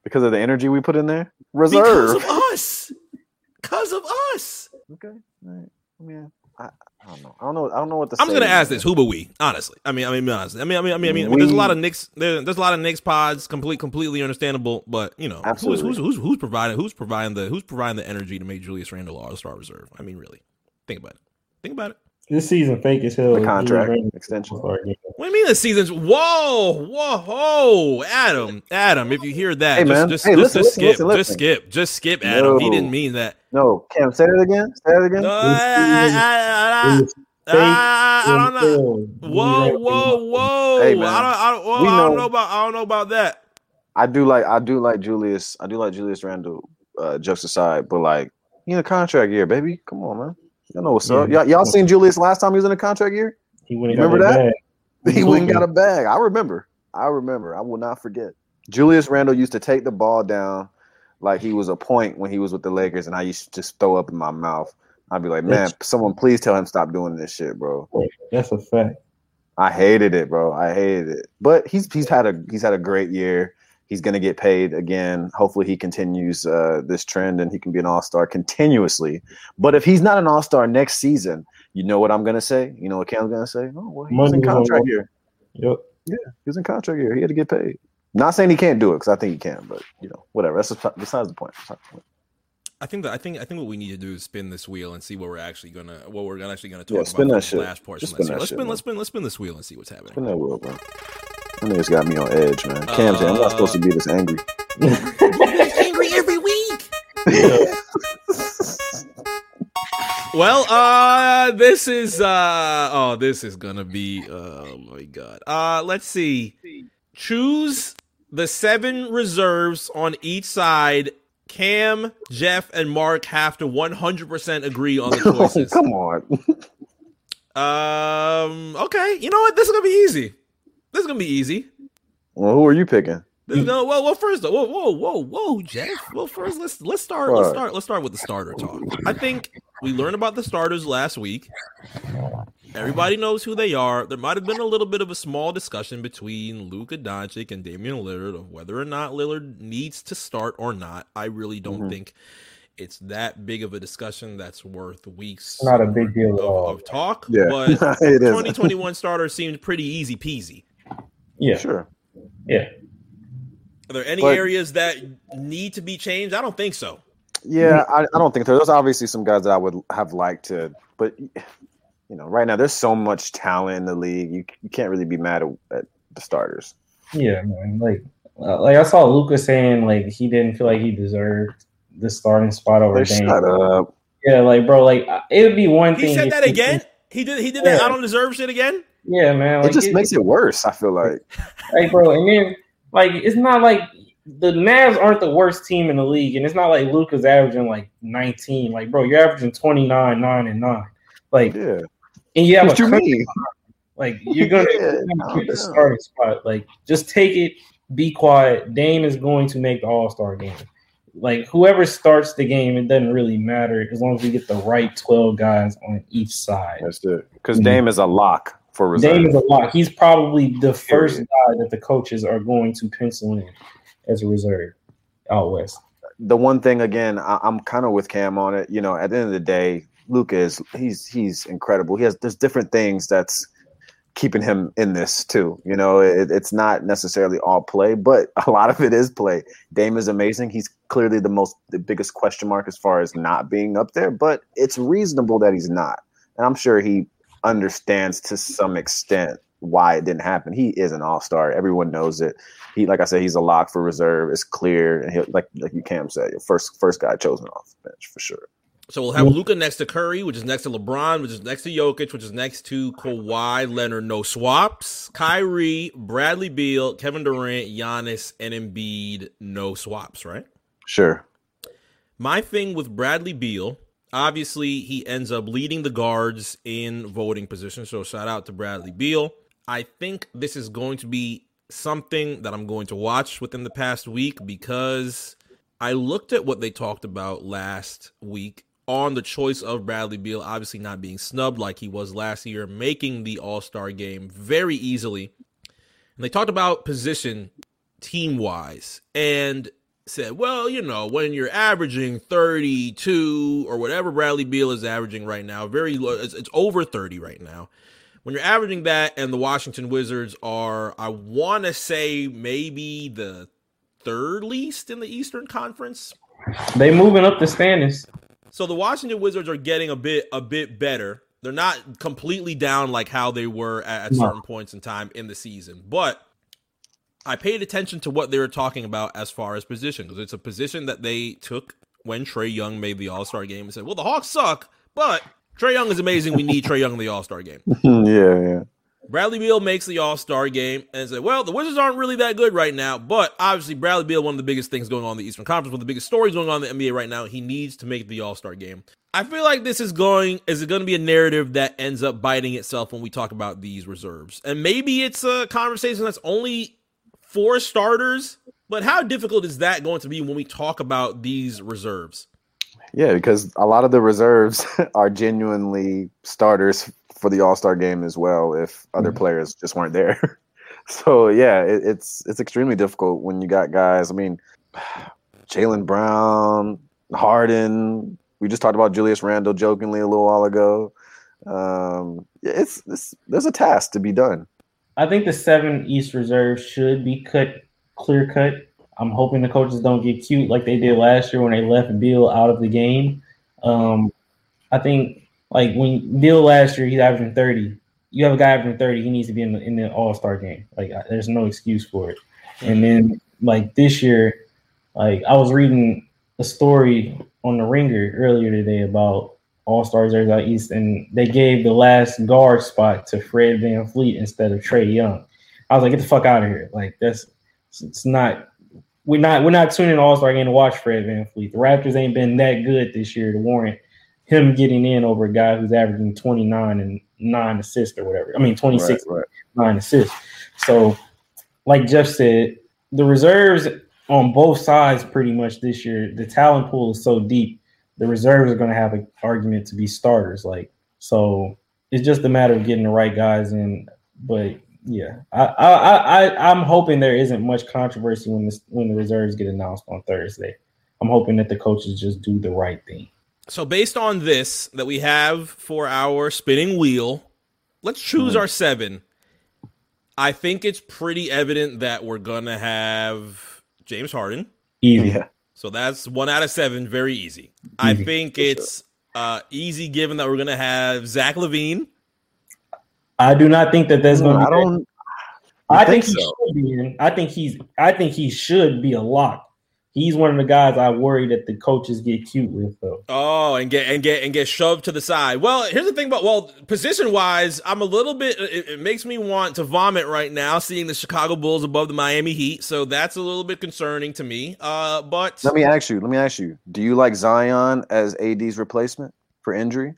because of the energy we put in there. Reserve because of us. Because of us. Okay. All right. Mean, I, I don't know. I don't know. I don't know what to I'm say. gonna ask this: Who but we? Honestly, I mean, I mean, honestly, I mean, I mean, I mean, I mean, there's a lot of Knicks. There, there's a lot of Knicks pods. Complete, completely understandable. But you know, who's, who's who's who's providing who's providing the who's providing the energy to make Julius Randle all star reserve? I mean, really, think about it. Think about it. This season fake as hell. The contract extension. All-Star game. What do you mean the season's? Whoa, whoa, whoa, Adam, Adam. If you hear that, Hey, just, man. just, Hey, just, listen, just listen, skip, listen, just skip, just skip, Adam. He didn't mean that. No, Cam, say it again. Say it again. No, I, I, I, I, fake I, I don't know. Whoa, whoa, whoa! Hey, man. I don't, I don't, whoa, I don't know- know about, I don't know about that. I do like. I do like Julius. I do like Julius Randle. Uh, jokes aside, but like, he in a contract year, baby. Come on, man. Y'all know what's up. Yeah. Y'all, y'all seen Julius last time he was in a contract year? He went You and got remember that? bag. He went and got a bag. I remember. I remember. I will not forget. Julius Randle used to take the ball down like he was a point when he was with the Lakers, and I used to just throw up in my mouth. I'd be like, man, someone please tell him stop doing this shit, bro. That's a fact. I hated it, bro. I hated it. But he's he's had a he's had a great year. He's gonna get paid again. Hopefully he continues uh, this trend and he can be an all star continuously. But if he's not an all star next season, you know what I'm gonna say? You know what Cam's gonna say? Oh well, he was in Money was on contract one. year. Yep. He was in contract year. He had to get paid. Not saying he can't do it because I think he can, but you know, whatever. That's besides besides the point. Besides the point. I think that I think I think what we need to do is spin this wheel and see what we're actually gonna what we're actually gonna talk Yeah, spin about that for the shit. last portion. Just Let's, spin that let's shit, spin man. let's spin let's spin this wheel and see what's happening. Spin that wheel, bro. That nigga's got me on edge, man. Cam's Cam, I'm not supposed to be this angry. angry every week. Well, uh this is uh oh this is gonna be oh my god. Uh let's see. Choose the seven reserves on each side. Cam, Jeff, and Mark have to 100% agree on the choices. Come on. Um. Okay. You know what? This is gonna be easy. This is gonna be easy. Well, who are you picking? This is. Well, well. First, whoa, whoa, whoa, whoa, Jeff. Well, first, let's let's start. Let's start. Let's start with the starter talk. I think we learned about the starters last week. Everybody knows who they are. There might have been a little bit of a small discussion between Luka Doncic and Damian Lillard of whether or not Lillard needs to start or not. I really don't Mhm. think it's that big of a discussion that's worth weeks. Not a big deal of, at all. of talk. Yeah, but 2021 starter seemed pretty easy peasy. Yeah. Sure. Yeah. Are there any But- areas that need to be changed? I don't think so. Yeah, I, I don't think there- there's obviously some guys that I would have liked to, but you know, right now there's so much talent in the league. You, you can't really be mad at, at the starters. Yeah, man. Like, uh, like I saw Luka saying like he didn't feel like he deserved the starting spot over Like, Dame. shut up. Yeah, like bro, like uh, it would be one thing. He said that he- again. He did. He did that. I don't deserve shit again. Yeah, man. Like, It just makes it worse. I feel like. like bro, and then like it's not like the Mavs aren't the worst team in the league, and it's not like Luka's averaging like 19. Like, bro, you're averaging 29, 9, and 9. Like, Yeah. and you have What a you mean? Like you're gonna, Yeah, you're gonna calm keep the starting spot. Like just take it, be quiet. Dame is going to make the All Star game. Like whoever starts the game, it doesn't really matter as long as we get the right twelve guys on each side. That's it. Because Mhm. Dame is a lock for reserve. Dame is a lot. He's probably the first guy that the coaches are going to pencil in as a reserve out west. the one thing again, I, I'm kind of with Cam on it. You know, at the end of the day, Luka is he's he's incredible. He has there's different things that's keeping him in this too. You know, it, it's not necessarily all play, but a lot of it is play. Dame is amazing. He's clearly the most the biggest question mark as far as not being up there, but it's reasonable that he's not. and I'm sure he understands to some extent why it didn't happen. He is an all star. Everyone knows it. He, like I said, he's a lock for reserve. It's clear, and he'll, like like you Cam said, first first guy chosen off the bench for sure. So we'll have Luka next to Curry, which is next to LeBron, which is next to Jokic, which is next to Kawhi Leonard. No swaps. Kyrie, Bradley Beal, Kevin Durant, Giannis, and Embiid. No swaps. Right? Sure. My thing with Bradley Beal, obviously, he ends up leading the guards in voting position. So shout out to Bradley Beal. I think this is going to be something that I'm going to watch within the past week because I looked at what they talked about last week on the choice of Bradley Beal, obviously not being snubbed like he was last year, making the All Star game very easily. And they talked about position team wise and said, well, you know, when you're averaging 32 or whatever Bradley Beal is averaging right now, very low, it's, it's over 30 right now. When you're averaging that, and the Washington Wizards are, I want to say, maybe the third least in the Eastern Conference. They moving up the standings. So the Washington Wizards are getting a bit a bit better. They're not completely down like how they were at, at no. certain points in time in the season, but I paid attention to what they were talking about as far as position because it's a position that they took when Trae Young made the All Star game and said, "Well, the Hawks suck, but Trae Young is amazing. We need Trae Young in the All Star game. yeah, yeah. Bradley Beal makes the All Star game and said, "Well, the Wizards aren't really that good right now, but obviously Bradley Beal, one of the biggest things going on in the Eastern Conference, one of the biggest stories going on in the NBA right now. He needs to make the All Star game. I feel like this is going is it going to be a narrative that ends up biting itself when we talk about these reserves, and maybe it's a conversation that's only four starters. But how difficult is that going to be when we talk about these reserves? Yeah, because a lot of the reserves are genuinely starters for the All Star game as well. If other mm-hmm. players just weren't there, so yeah, it, it's it's extremely difficult when you got guys. I mean, Jaylen Brown, Harden. We just talked about Julius Randle jokingly a little while ago. Um, it's, it's there's a task to be done. I think the seven East reserves should be cut clear cut I'm hoping the coaches don't get cute like they did last year when they left Beal out of the game. Um, I think like when Beal last year he's averaging 30. You have a guy averaging 30, he needs to be in the in the All Star game. Like there's no excuse for it. And then like this year, like I was reading a story on the Ringer earlier today about All Stars out East, and they gave the last guard spot to Fred VanVleet instead of Trae Young. I was like, get the fuck out of here. Like that's it's not we're not we're not tuning All Star game to watch Fred VanVleet. The Raptors ain't been that good this year to warrant him getting in over a guy who's averaging 29 and nine assists or whatever. I mean 26 right, right. nine assists. So like Jeff said, the reserves on both sides pretty much this year, the talent pool is so deep. The reserves are going to have an argument to be starters. Like so, it's just a matter of getting the right guys in. But yeah, I, I, I, I'm hoping there isn't much controversy when this when the reserves get announced on Thursday. I'm hoping that the coaches just do the right thing. So, based on this that we have for our spinning wheel, let's choose mm-hmm. our seven. I think it's pretty evident that we're gonna have James Harden. Easy. Yeah. So that's one out of seven. Very easy. easy. I think it's uh, easy given that we're gonna have Zach LaVine. I do not think that there's going to. I don't. I think, think, he should be in. I think he's. I think he should be a lock. He's one of the guys I worry that the coaches get cute with, though. Oh, and get and get and get shoved to the side. Well, here's the thing about well, position wise, I'm a little bit. It, it, makes me want to vomit right now seeing the Chicago Bulls above the Miami Heat. So that's a little bit concerning to me. Uh, but let me ask you. Let me ask you. Do you like Zion as AD's replacement for injury?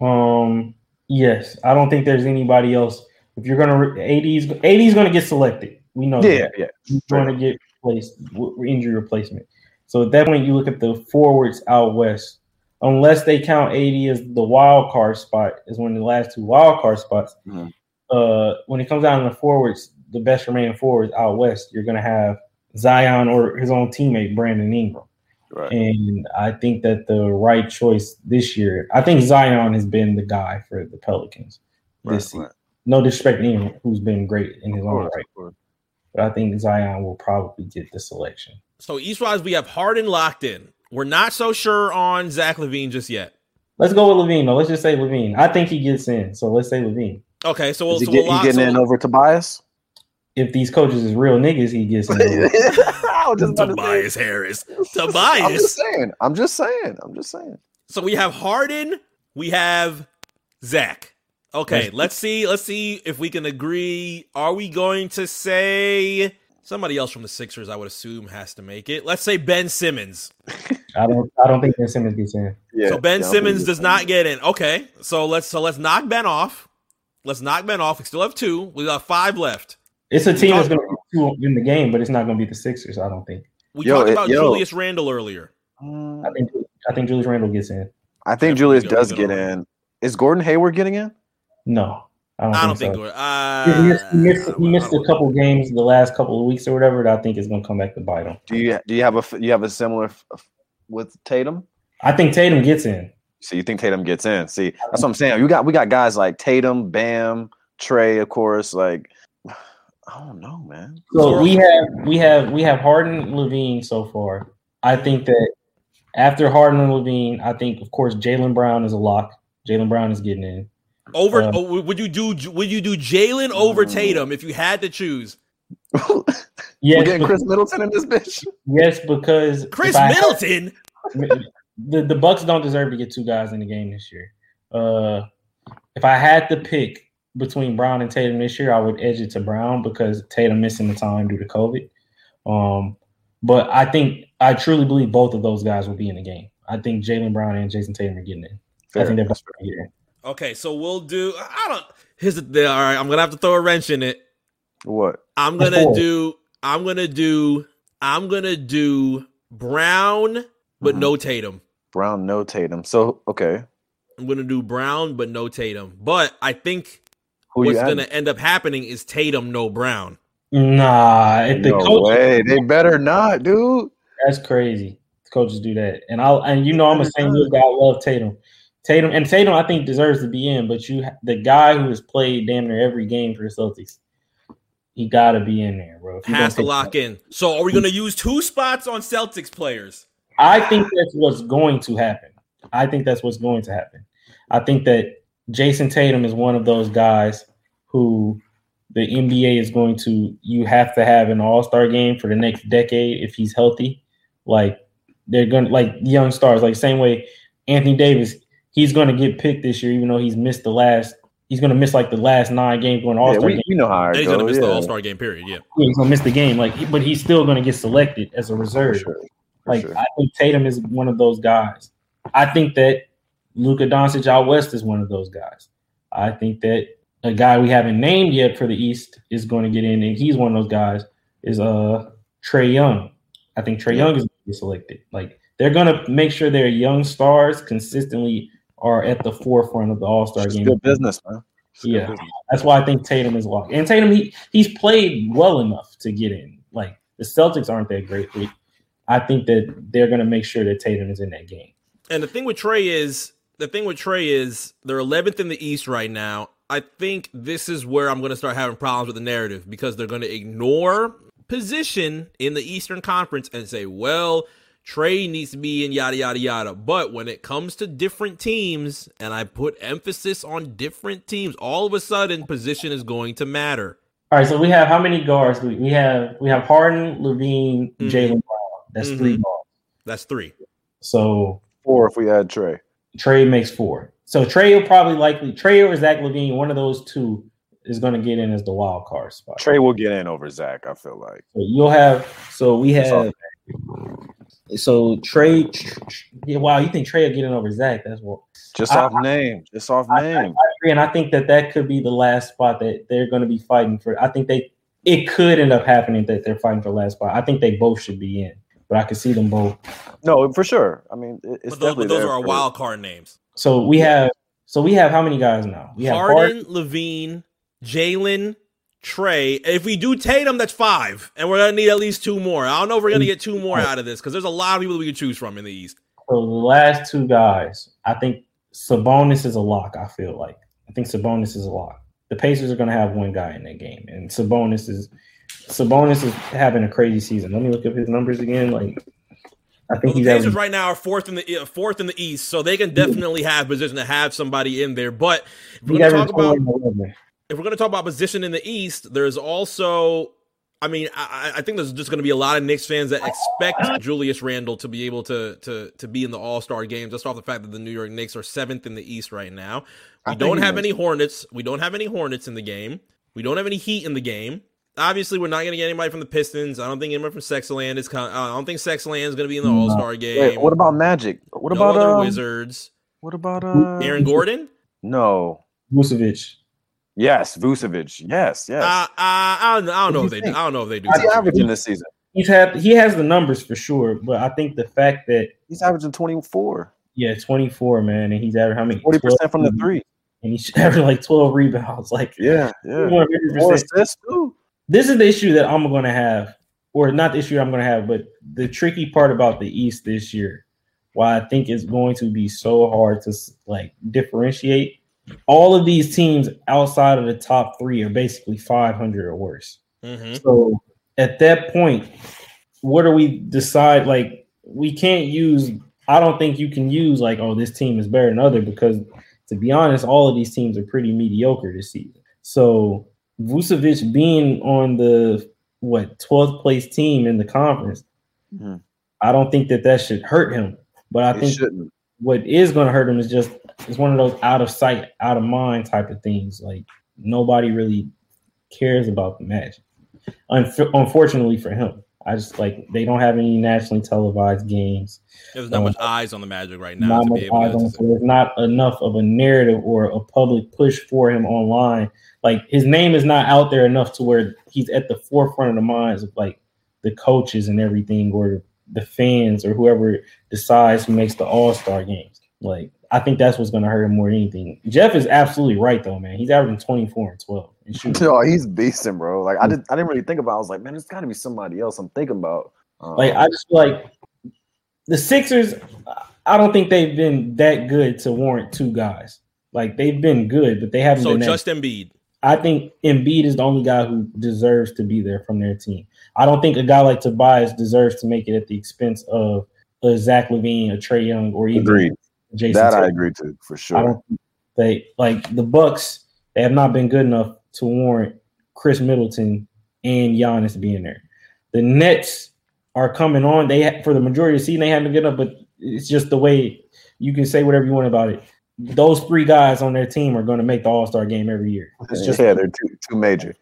Um, Yes, I don't think there's anybody else. If you're gonna AD's AD's gonna get selected, we know. Yeah, that. yeah. He's going to get placed injury replacement. So at that point, you look at the forwards out west. Unless they count AD as the wild card spot, is one of the last two wild card spots. Mm-hmm. Uh, when it comes down to the forwards, the best remaining forwards out west, you're gonna have Zion or his own teammate Brandon Ingram. Right. And I think that the right choice this year, I think Zion has been the guy for the Pelicans right, this season. Right. No disrespect to anyone who's been great in his own right. But I think Zion will probably get the selection. So Eastwise, we have Harden locked in. We're not so sure on Zach LaVine just yet. Let's go with LaVine. though. Let's just say LaVine. I think he gets in. So let's say LaVine. Okay, so we'll, Is he, so get, we'll lock- getting so in we'll- over Tobias? If these coaches is real niggas, he gets in. I was just about to say- Tobias Harris. I'm just Tobias. saying. I'm just saying. I'm just saying. So we have Harden, we have Zach. Okay, let's see. Let's see if we can agree. Are we going to say somebody else from the Sixers? I would assume has to make it. Let's say Ben Simmons. I don't. I don't think Ben Simmons gets in. Yeah. so Ben yeah, Simmons does not get in. Okay, so let's so let's knock Ben off. Let's knock Ben off. We still have two. We got five left. It's a team that's going to be two in the game, but it's not going to be the Sixers. I don't think. We Yo, talked about yo. Julius Randle earlier. I think. I think Julius Randle gets in. I think Yeah, Julius does get in. Is Gordon Hayward getting in? No, I don't, I don't think, think. so. we're- Uh, He missed, he missed, he missed a couple games the last couple of weeks or whatever that I think is going to come back to bite him. Do you do you have a you have a similar f- f- with Tatum? I think Tatum gets in. So you think Tatum gets in? See, that's what I'm saying. You got we got guys like Tatum, Bam, Trey, of course. Like, I don't know, man. So we have we have we have Harden, LaVine so far. I think that after Harden and LaVine, I think of course Jaylen Brown is a lock. Jaylen Brown is getting in. Over? Uh, oh, would you do? Would you do Jaylen over. Tatum if you had to choose? We're Yes, getting Khris Middleton in this bitch. yes, because Khris if I had- Middleton. the the Bucks don't deserve to get two guys in the game this year. Uh, if I had to pick between Brown and Tatum this year, I would edge it to Brown because Tatum missing the time due to COVID. Um, but I think I truly believe both of those guys will be in the game. I think Jaylen Brown and Jayson Tatum are getting in. I think they're both going to get in. Okay, so we'll do. I don't. Here's the thing. All right, I'm gonna have to throw a wrench in it. What? I'm gonna Four. do. I'm gonna do. I'm gonna do Brown, but Mhm. no Tatum. Brown, no Tatum. So okay, I'm gonna do Brown, but no Tatum. But I think who what's gonna adding? end up happening is Tatum, no Brown. Nah, if the No coach, way. They better not, dude. that's crazy. Coaches do that, and I'll and you know I'm a St. Louis guy. I love Tatum. Tatum and Tatum, I think deserves to be in, but you the guy who has played damn near every game for the Celtics, he got to be in there, bro. Has to lock in. So are we gonna use two spots on Celtics players? I think that's what's going to happen. I think that's what's going to happen. I think that Jayson Tatum is one of those guys who the NBA is going to you have to have an all-star game for the next decade if he's healthy. Like they're gonna like young stars, like same way Anthony Davis, he's gonna get picked this year, even though he's missed the last he's gonna miss like the last nine games going Yeah, all-star we, game. we know how And it he's gonna goes. miss the. All Star game. Period. Yeah. He's gonna miss the game, like but he's still gonna get selected as a For reserve. sure. For Like sure. I think Tatum is one of those guys. I think that Luka Doncic out west is one of those guys. I think that a guy we haven't named yet for the East is going to get in, and he's one of those guys. Is uh Trae Young. I think Trae Young is going to be selected. Like they're going to make sure their young stars consistently are at the forefront of the All Star game. good business, man. It's Yeah. business. That's why I think Tatum is locked. And Tatum, he he's played well enough to get in. Like the Celtics aren't that great, but I think that they're going to make sure that Tatum is in that game. And the thing with Trae is the thing with Trae is they're 11th in the East right now. I think this is where I'm going to start having problems with the narrative because they're going to ignore position in the Eastern Conference and say, well, Trae needs to be in yada yada yada. But when it comes to different teams, and I put emphasis on different teams, all of a sudden position is going to matter. All right, so we have how many guards? We we have we have Harden, LaVine, Mhm. Jaylen Brown. That's three Mhm. guards. That's three. So Four if we add Trae. Trae makes four. So Trae will probably likely Trae or Zach LaVine, one of those two is going to get in as the wild card spot. Trae will get in over Zach. I feel like. So you'll have so we have so Trae. tr- tr- Yeah, wow, you think Trae will get in over Zach? That's what Just I- off name. Just off I, I, name. I agree, and I think that that could be the last spot that they're going to be fighting for. I think they it could end up happening that they're fighting for last spot. I think they both should be in, but I could see them both. No, for sure. I mean, it- it's But those, definitely but those are our wild card names. So we have so we have how many guys now? We have Harden, Harden. LaVine, Jaylen, Trae. If we do Tatum, that's five, and we're gonna need at least two more. I don't know if we're gonna get two more out of this because there's a lot of people we can choose from in the East. The last two guys, I think Sabonis is a lock. I feel like I think Sabonis is a lock. The Pacers are going to have one guy in that game, and Sabonis is Sabonis is having a crazy season. Let me look up his numbers again. Like I think Well, he's the Pacers averaging, right now are fourth in the fourth in the East, so they can definitely have position to have somebody in there. But we're to talk about 11. If we're going to talk about position in the East, there's also, I mean, I, I think there's just going to be a lot of Knicks fans that expect Julius Randle to be able to to to be in the All Star game, just off the fact that the New York Knicks are seventh in the East right now. We think don't have any Hornets. We don't have any Hornets in the game. We don't have any Heat in the game. Obviously, we're not going to get anybody from the Pistons. I don't think anybody from Sexland is. Con- I don't think Sexland is going to be in the All Star game. Wait, what about Magic? What no about other um, Wizards? What about uh, Aaron Gordon? No. Vucevic. Yes, Vucevic. Yes, yes. Uh, uh, I don't, I don't know if What do they. you? I don't know if they do. What's he Vucevic. averaging this season? He's had he has the numbers for sure, but I think the fact that He's averaging 24. yeah, 24 man, and he's averaging how many 40% from the three. and he's averaging like 12 rebounds. Like Yeah, yeah. 100%. Assists too. this is the issue that I'm going to have, or not the issue I'm going to have, but the tricky part about the East this year, why I think it's going to be so hard to like differentiate. All of these teams outside of the top three are basically 500 or worse. Mhm. So at that point, what do we decide? Like, we can't use. I don't think you can use like, oh, this team is better than other because, to be honest, all of these teams are pretty mediocre this season. So Vucevic being on the what 12th place team in the conference, Mhm. I don't think that that should hurt him. But I It think shouldn't. What is going to hurt him is just it's one of those out of sight, out of mind type of things. Like nobody really cares about the Magic. Unf- unfortunately for him, I just like they don't have any nationally televised games. There's not Um, much eyes on the Magic right now Not to much be able eyes on to. him, so there's not enough of a narrative or a public push for him online. Like his name is not out there enough to where he's at the forefront of the minds of like the coaches and everything, or the fans, or whoever decides who makes the All Star games. Like I think that's what's going to hurt him more than anything. Jeff is absolutely right though, man. He's averaging 24 and 12 and shooting. Yo, he's beasting, bro. Like I did I didn't really think about it. I was like, man, there's gotta be somebody else I'm thinking about. Um, Like I just like the Sixers. I don't think they've been that good to warrant two guys. Like they've been good, but they haven't So been. that- just Embiid. I think Embiid is the only guy who deserves to be there from their team. I don't think a guy like Tobias deserves to make it at the expense of a Zach LaVine, a Trae Young, or even Agreed. Jayson. that I agree to for sure. they like the Bucks. They have not been good enough to warrant Khris Middleton and Giannis being there. The Nets are coming on. They for the majority of the season they haven't been good enough, but it's just the way you can say whatever you want about it. Those three guys on their team are going to make the All Star game every year. It's just yeah, they're too too major.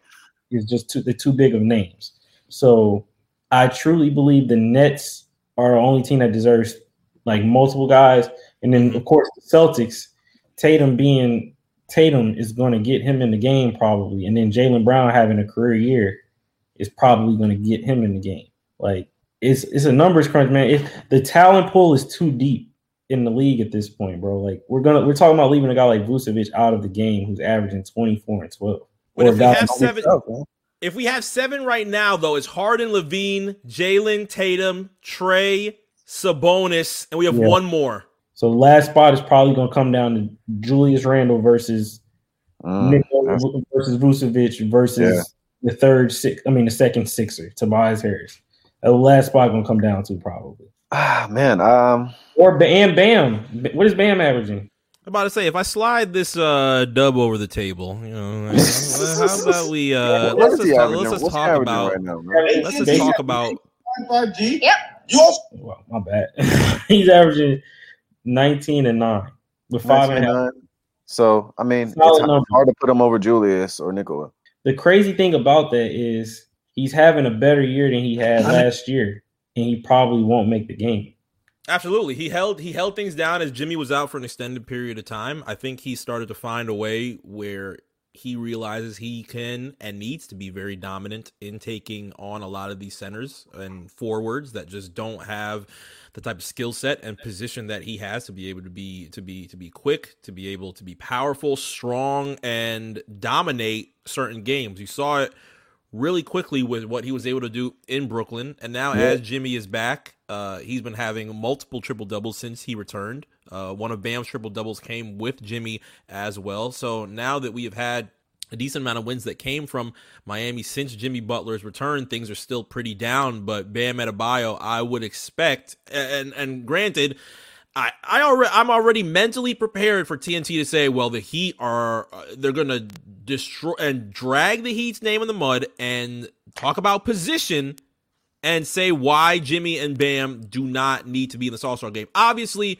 It's just too they're too big of names. So I truly believe the Nets are the only team that deserves like multiple guys. And then of mm-hmm. course the Celtics, Tatum being Tatum is going to get him in the game probably, and then Jaylen Brown having a career year is probably going to get him in the game. Like it's it's a numbers crunch, man. If the talent pool is too deep in the league at this point, bro. Like we're gonna we're talking about leaving a guy like Vucevic out of the game who's averaging twenty four and twelve. But Or if a we have seven, himself, man. If we have seven right now, though, it's Harden, LaVine, Jaylen, Tatum, Trae, Sabonis, and we have Yeah. one more. So the last spot is probably going to come down to Julius Randle versus Mm, Nick versus Vucevic versus the third six. I mean the second sixer, Tobias Harris. The last spot going to come down to probably Ah, man, um, or Bam Bam. What is Bam averaging? I'm about to say, if I slide this uh, dub over the table, you know, how about we uh, what let's just talk, let's just What's talk about right now, let's just talk about 5G. Yep. You also Well, my bad. He's averaging 19 and nine with five and a half. 99. So I mean, Solid it's hard, number. hard to put him over Julius or Nikola. The crazy thing about that is he's having a better year than he had last year, and he probably won't make the game. Absolutely. He held he held things down as Jimmy was out for an extended period of time. I think he started to find a way where he realizes he can and needs to be very dominant in taking on a lot of these centers and forwards that just don't have the type of skill set and position that he has to be able to be to be to be quick, to be able to be powerful, strong and dominate certain games. You saw it really quickly with what he was able to do in Brooklyn. And now, as Jimmy is back, uh, he's been having multiple triple doubles since he returned. Uh, one of Bam's triple doubles came with Jimmy as well. So now that we have had a decent amount of wins that came from Miami since Jimmy Butler's return. Things are still pretty down, but Bam Adebayo, I would expect, and and granted, I I already I'm already mentally prepared for TNT to say, well, the Heat are uh, they're gonna destroy and drag the Heat's name in the mud and talk about position and say why Jimmy and Bam do not need to be in the All Star game. Obviously,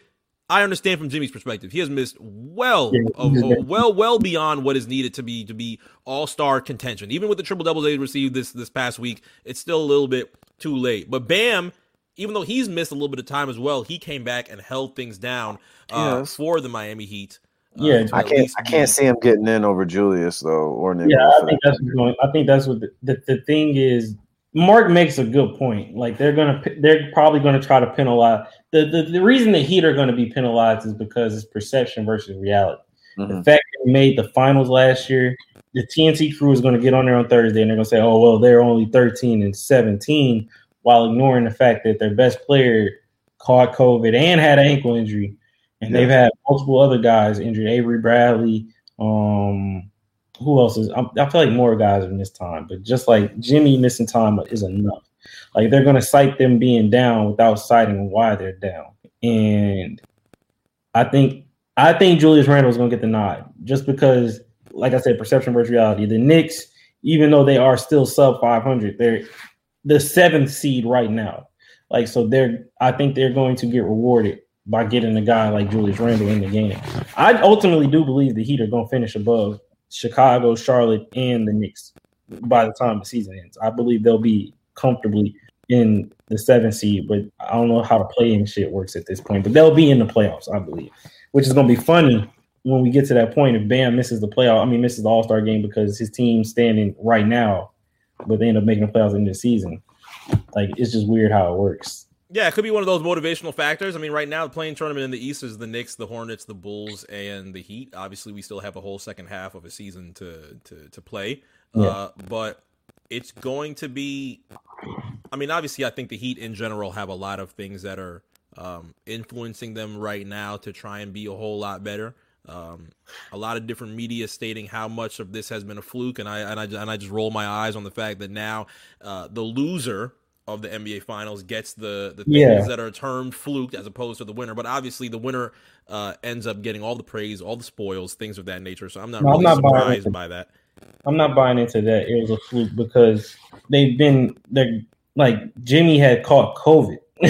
I understand from Jimmy's perspective. He has missed well, well, well beyond what is needed to be to be All Star contention. Even with the triple doubles they received this this past week, it's still a little bit too late. But Bam, even though he's missed a little bit of time as well, he came back and held things down uh, yes. for the Miami Heat. Uh, yeah, I can't. I can't see him getting in over Julius though, or Nick. Yeah, I think that's going. I think that's what the, the, the thing is. Mark makes a good point. Like they're gonna, they're probably gonna try to penalize. The, the the reason the Heat are going to be penalized is because it's perception versus reality. Mm-hmm. The fact that they made the finals last year, the TNT crew is going to get on there on Thursday and they're going to say, "Oh well, they're only 13 and 17," while ignoring the fact that their best player caught COVID and had an ankle injury, and yeah. they've had multiple other guys injured. Avery Bradley, um, who else is? I, I feel like more guys have missed time, but just like Jimmy missing time is enough. Like they're going to cite them being down without citing why they're down, and I think I think Julius Randle is going to get the nod just because, like I said, perception versus reality. The Knicks, even though they are still sub 500, they're the seventh seed right now. Like so, they're I think they're going to get rewarded by getting a guy like Julius Randle in the game. I ultimately do believe the Heat are going to finish above Chicago, Charlotte, and the Knicks by the time the season ends. I believe they'll be comfortably in the seventh seed, but I don't know how the playing shit works at this point. But they'll be in the playoffs, I believe, which is going to be funny when we get to that point. If Bam misses the playoff, I mean misses the All Star game because his team's standing right now, but they end up making the playoffs in the season. Like it's just weird how it works. Yeah, it could be one of those motivational factors. I mean, right now the playing tournament in the East is the Knicks, the Hornets, the Bulls, and the Heat. Obviously, we still have a whole second half of a season to to to play. Yeah. Uh, but it's going to be I mean, obviously I think the Heat in general have a lot of things that are um, influencing them right now to try and be a whole lot better. Um, a lot of different media stating how much of this has been a fluke, and I and I and I just roll my eyes on the fact that now uh, the loser of the NBA Finals gets the the things yeah. that are termed fluke as opposed to the winner. But obviously, the winner uh, ends up getting all the praise, all the spoils, things of that nature. So I'm not no, really I'm not surprised by that. I'm not buying into that. It was a fluke because they've been they're like Jimmy had caught COVID.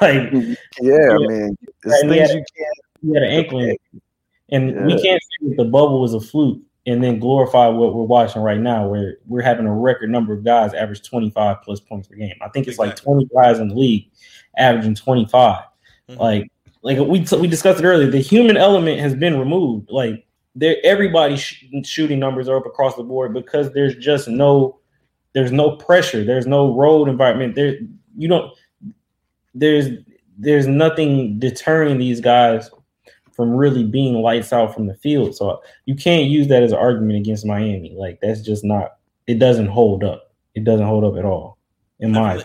like yeah, I mean, things he had, you can't. He had an ankle, and yeah. we can't say that the bubble was a fluke and then glorify what we're watching right now, where we're having a record number of guys average 25 plus points per game. I think it's exactly. like 20 guys in the league averaging 25. Mm-hmm. Like like we we discussed it earlier, the human element has been removed. Like there everybody's sh- shooting numbers are up across the board because there's just no there's no pressure there's no road environment there you don't there's there's nothing deterring these guys from really being lights out from the field so you can't use that as an argument against miami like that's just not it doesn't hold up it doesn't hold up at all in my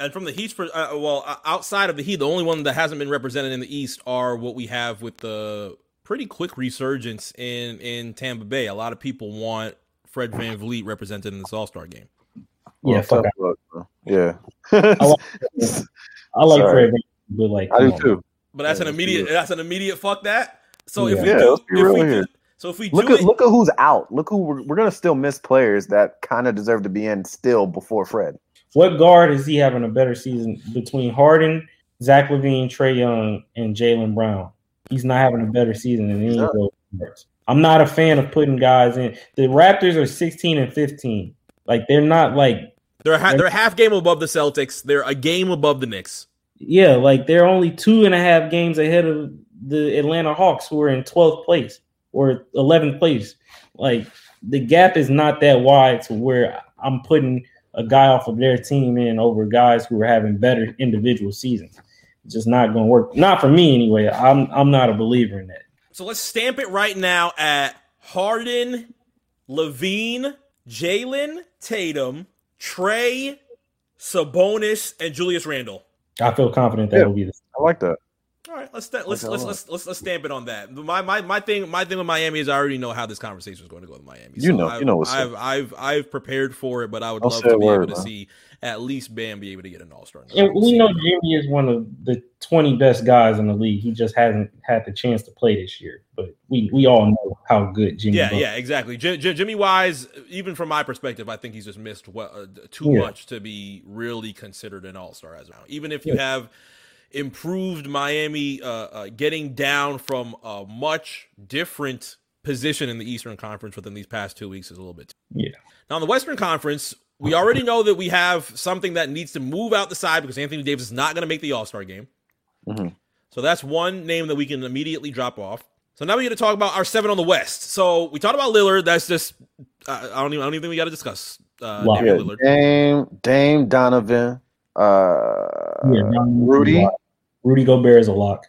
and from the Heat's, uh, well, outside of the Heat, the only one that hasn't been represented in the East are what we have with the pretty quick resurgence in in Tampa Bay. A lot of people want Fred Van VanVleet represented in this All Star game. Yeah, fuck yeah. I like, I like Fred, but like I do too. But that's yeah, an immediate. That's an immediate fuck that. So yeah. if we yeah, do, if we do, so if we look at it, look at who's out. Look who we're, we're gonna still miss players that kind of deserve to be in still before Fred. What guard is he having a better season between Harden, Zach LaVine, Trae Young, and Jaylen Brown? he's not having a better season than any of those guys. I'm not a fan of putting guys in. The Raptors are 16 and 15. Like they're not like they're ha- they're half game above the Celtics. They're a game above the Knicks. Yeah, like they're only two and a half games ahead of the Atlanta Hawks, who are in 12th place or 11th place. Like the gap is not that wide to where I'm putting a guy off of their team in over guys who are having better individual seasons just not going to work. Not for me anyway. I'm I'm not a believer in that. So let's stamp it right now at Harden, LaVine, Jaylen, Tatum, Trae, Sabonis, and Julius Randle. I feel confident that yeah, will be the. I like that. All right, let's sta- let's, let's let's let's let's stamp it on that. My my my thing my thing with Miami is I already know how this conversation is going to go with Miami. You know- I've, you know what's I've, I've I've prepared for it, but I would Don't love to be word, able to man. see at least Bam be able to get an All Star. And we know Jimmy is one of the 20 best guys in the league. He just hasn't had the chance to play this year. But we, we all know how good Jimmy Yeah, Butler yeah, exactly. J- J- Jimmy Wise, even from my perspective, I think he's just missed well, uh, too Yeah. much to be really considered an All Star as well. Even if you have improved Miami, uh, uh, getting down from a much different position in the Eastern Conference within these past two weeks is a little bit. Yeah. Now in the Western Conference, we already know that we have something that needs to move out the side because Anthony Davis is not going to make the All Star game. Mhm. So that's one name that we can immediately drop off. So now we get to talk about our seven on the West. So we talked about Lillard. That's just I I don't even I don't even think we got to discuss uh, Lock. Damian Yeah, Lillard. Dame, Dame Donovan, uh, Yeah, Donovan Rudy, is a lock. Rudy Gobert is a lock.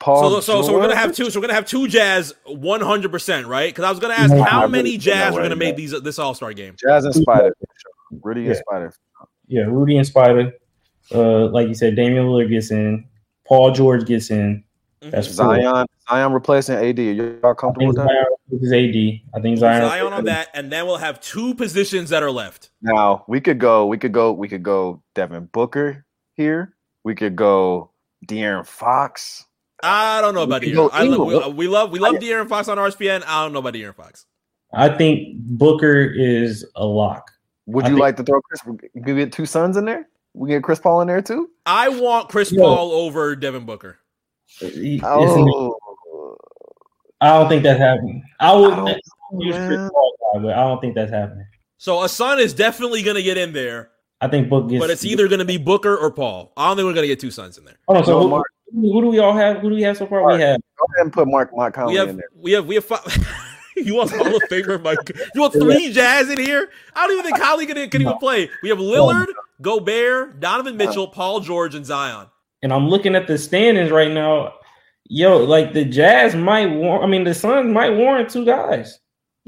Paul. So, so, so we're gonna have two. So we're gonna have two Jazz, one hundred percent, right? Because I was gonna ask No, how I many really- Jazz no are gonna make these this All Star game. Jazz and Spider. Rudy and Spider. Yeah, Rudy and Spider. Uh, like you said, Damian Lillard gets in. Paul George gets in. That's four. Zion, Zion replacing AD. Are y'all I comfortable with that? Zion is AD. I think Zion. Zion on that, and then we'll have two positions that are left. Now we could go. We could go. We could go. Devin Booker here. We could go. De'Aaron Fox. I don't know about can De'Aaron. I love, we, we love we love De'Aaron Fox on RSPN. I don't know about De'Aaron Fox. I think Booker is a lock. Would you think- like to throw Chris? You could get two sons in there. We get Chris Paul in there too. I want Chris Yo. Paul over Devin Booker. Oh, I don't think that's happening. I would I use Chris. Paul, but I don't think that's happening. So a son is definitely gonna get in there, I think Book gets. but it's either gonna be Booker or Paul. I don't think we're gonna get two sons in there. Hold on. So who, Mark. who do we all have? Who do we have so far? Mark. We have Go ahead and put Mark Mark Conley We have in there. we have we have five. you want Hall of Famer Mike? You want three Jazz in here? I don't even think Holly can, can even play. We have Lillard, Gobert, Donovan Mitchell, Paul George, and Zion. and I'm looking at the standings right now. Yo, like the Jazz might warrant. I mean, the Suns might warrant two guys.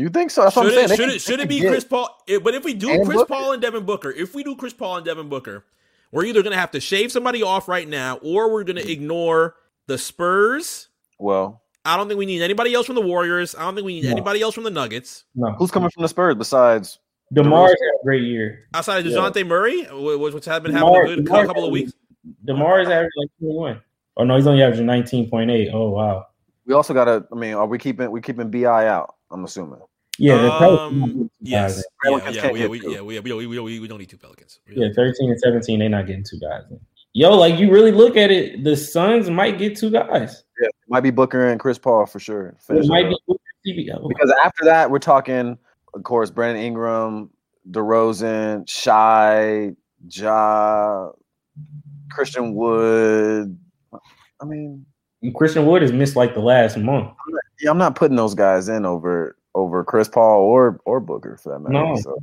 You think so? That's what Should I'm saying. it, They should can- it should it be get- Chris Paul? It- but if we do And Chris Booker. Paul and Devin Booker, if we do Chris Paul and Devin Booker, we're either gonna have to shave somebody off right now, or we're gonna ignore the Spurs. Well, I don't think we need anybody else from the Warriors. I don't think we need No. anybody else from the Nuggets No, who's coming from the Spurs besides? Demar's had a great year. outside of Yeah. Dejounte Murray, wh- wh- which has been DeMar- having a good DeMar couple of weeks. Demar's averaging like 21. Oh no, he's only averaging 19.8. Oh wow. We also got to. I mean, are we keeping we keeping Bi out? I'm assuming. Yeah, Um, not getting two yes, yeah, yeah, we, get we, yeah, we, we, we, we, we don't need two Pelicans. We Yeah, 13 and 17, they're not getting two guys. In. Yo, like you really look at it, the Suns might get two guys. Yeah, might be Booker and Chris Paul for sure. It Finish might up. be because after that we're talking, of course, Brandon Ingram, DeRozan, Shai, Ja, Christian Wood. I mean, Christian Wood has missed like the last month. yeah, I'm not putting those guys in over over Chris Paul or or Booker for that matter. No. So,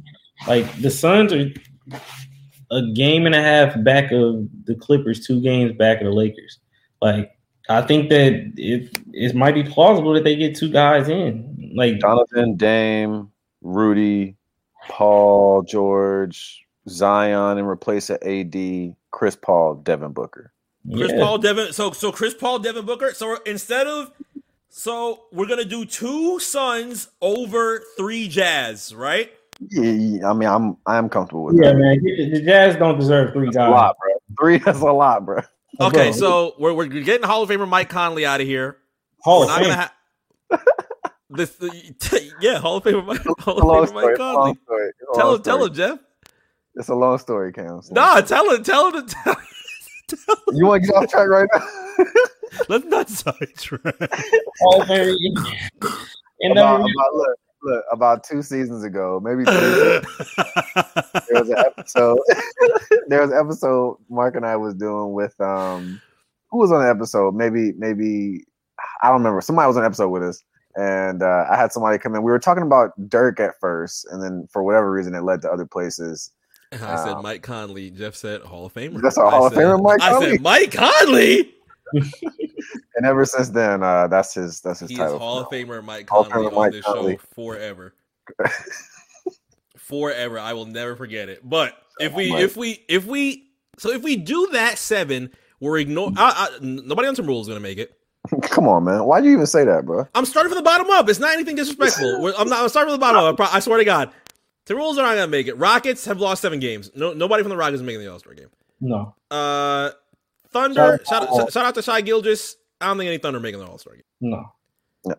Like the Suns are a game and a half back of the Clippers, two games back of the Lakers. Like I think that it it might be plausible that they get two guys in. Like Jonathan, Dame, Rudy, Paul, George, Zion, and replace it AD, Chris Paul, Devin Booker. Chris yeah. Paul, Devin. So so Chris Paul, Devin Booker. So instead of so we're gonna do two Suns over three Jazz, right? Yeah, yeah, I mean, I'm I'm comfortable with that. Yeah, that. man. The, the Jazz don't deserve three That's a lot, bro. Three is a lot, bro. Okay, Bro, so we're we're getting Hall of Famer Mike Conley out of here. Hall of not Fame. this. The, yeah, Hall of Famer Mike, Hall It's a long of Famer story. Mike It's a long Conley. story. It's a Tell long him, tell him, Jeff. It's a long story, Cam. It's Nah, tell him, tell him to tell. Tell him. You want to get off track right now? Let's not sidetrack. Hall of Fame. And about, then about, look, look, about two seasons ago, maybe three, there was an episode. there was an episode Mark and I was doing with um, who was on the episode? Maybe, maybe I don't remember. Somebody was on the episode with us, and uh, I had somebody come in. We were talking about Dirk at first, and then for whatever reason, it led to other places. I said Um, Mike Conley. Jeff said Hall of Famer. That's I Hall of said- Famer, Mike I Conley? said Mike Conley. And ever since then, uh, that's his that's his He is title. Hall of. Famer Mike Hall Conley Famer on Mike this Conley. show forever. forever. I will never forget it. But if we Mike. if we if we so if we do that seven, We're ignoring. Nobody on Timberwolves is going to make it. Come on, man. Why'd you even say that, bro? I'm starting from the bottom up. It's not anything disrespectful. I'm not. I'm starting from the bottom up. I, I swear to God. Timberwolves are not going to make it. Rockets have lost seven games. No, nobody from the Rockets is making the All Star game. No. Uh, Thunder. Shout Shout, out- shout, shout out to Shai Gilgeous. I don't think any Thunder making the All Star game. No. No.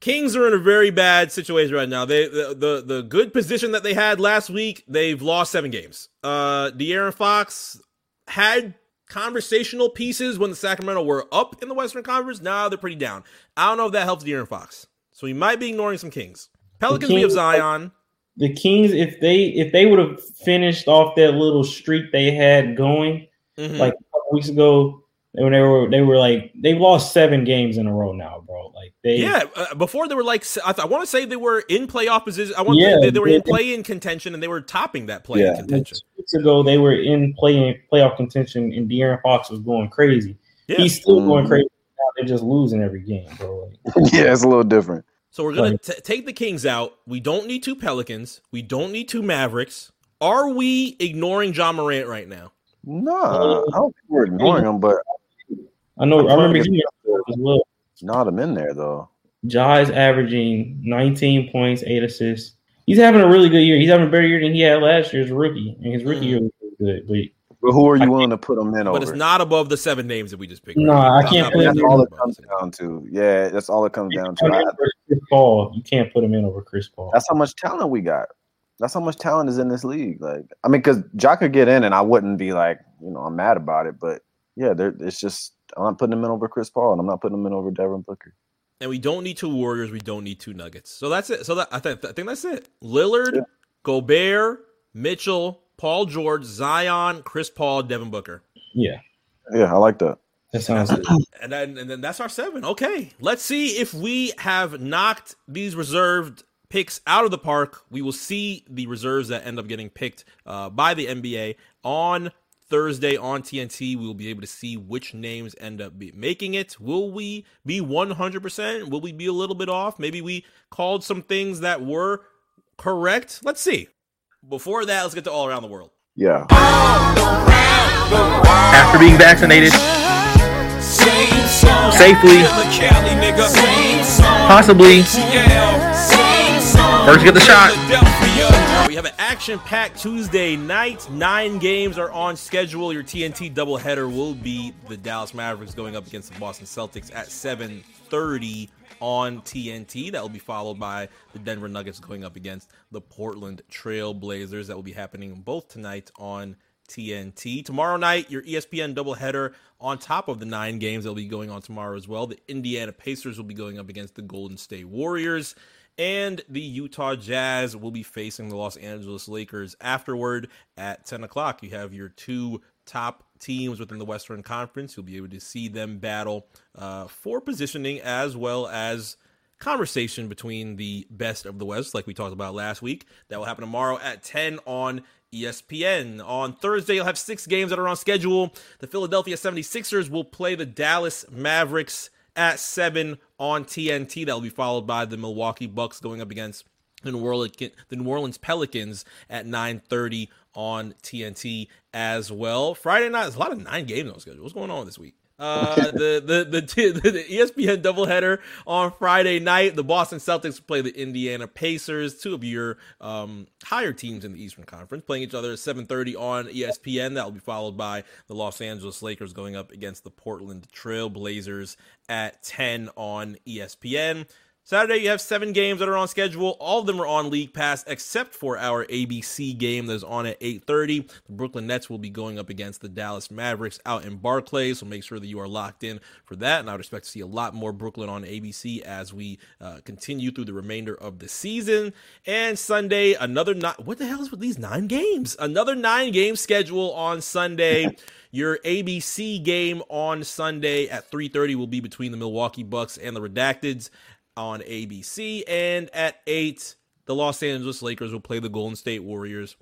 Kings are in a very bad situation right now. They the, the the good position that they had last week, they've lost seven games. Uh De'Aaron Fox had conversational pieces when the Sacramento were up in the Western Conference. Now they're pretty down. I don't know if that helps De'Aaron Fox. So he might be ignoring some Kings. Pelicans we have Zion. The Kings, if they if they would have finished off that little streak they had going Mhm. like a couple weeks ago, when they were they were like they've lost seven games in a row now, bro. Like they yeah, uh, before they were like I, th- I want to say they were in playoff position. I want Yeah, they, they were in play in contention and they were topping that play in Yeah. contention. Two weeks ago they were in play playoff contention and De'Aaron Fox was going crazy. Yeah. He's still going Mhm. crazy. Now they're just losing every game, bro. Like, yeah, it's a little different. So we're gonna Right. t- take the Kings out. We don't need two Pelicans. We don't need two Mavericks. Are we ignoring Ja Morant right now? No, I don't think we're ignoring him, but I know. I remember It's he as well. not him in there though. Ja's averaging 19 points, eight assists. He's having a really good year. He's having a better year than he had last year as a rookie, and his rookie Mm. year was really good. But But who are I you willing to put them in But over? it's not above the seven names that we just picked. No, right? I can't put it That's in all it comes names. down to. Yeah, that's all it comes down to. I- Chris Paul. You can't put him in over Chris Paul. That's how much talent we got. That's how much talent is in this league. Like, I mean, because Jock could get in, and I wouldn't be like, you know, I'm mad about it. But yeah, there, it's just I'm not putting him in over Chris Paul, and I'm not putting him in over Devin Booker. And we don't need two Warriors. We don't need two Nuggets. So that's it. So that I, th- I think that's it. Lillard, Yeah. Gobert, Mitchell, Paul George, Zion, Chris Paul, Devin Booker. yeah, Yeah, I like that. that sounds good. And then and then that's our seven. Okay. Let's see if we have knocked these reserved picks out of the park. We will see the reserves that end up getting picked uh, by the NBA on Thursday on TNT. We will be able to see which names end up be making it. Will we be 100%? Will we be a little bit off? Maybe we called some things that were correct. Let's see. Before that, let's get to all around the world. Yeah, After being vaccinated safely, possibly first get the shot. We have an action-packed Tuesday night. Nine games are on schedule. Your TNT doubleheader will be the Dallas Mavericks going up against the Boston Celtics at 7:30 on TNT. That will be followed by the Denver Nuggets going up against the Portland Trail Blazers. That will be happening both tonight on TNT. Tomorrow night, your ESPN doubleheader on top of the nine games that will be going on tomorrow as well. The Indiana Pacers will be going up against the Golden State Warriors. And the Utah Jazz will be facing the Los Angeles Lakers afterward at 10 o'clock. You have your two top teams within the Western Conference. You'll be able to see them battle uh, for positioning as well as conversation between the best of the West, like we talked about last week. That will happen tomorrow at 10 on ESPN. On Thursday, you'll have six games that are on schedule. The Philadelphia 76ers will play the Dallas Mavericks at 7 on TNT. That will be followed by the Milwaukee Bucks going up against the New Orleans, the New Orleans Pelicans at 9:30 on TNT as well. Friday night, there's a lot of nine games on schedule. What's going on this week? Uh, the, the, the the ESPN doubleheader on Friday night. The Boston Celtics play the Indiana Pacers, two of your um, higher teams in the Eastern Conference, playing each other at 7:30 on ESPN. That will be followed by the Los Angeles Lakers going up against the Portland Trail Blazers at 10 on ESPN. Saturday, you have seven games that are on schedule. All of them are on League Pass, except for our ABC game that is on at 8:30. The Brooklyn Nets will be going up against the Dallas Mavericks out in Barclays, so make sure that you are locked in for that. And I would expect to see a lot more Brooklyn on ABC as we uh, continue through the remainder of the season. And Sunday, another not. What the hell is with these nine games? Another nine game schedule on Sunday. Your ABC game on Sunday at 3:30 will be between the Milwaukee Bucks and the Redacteds on ABC and at 8 the Los Angeles Lakers will play the Golden State Warriors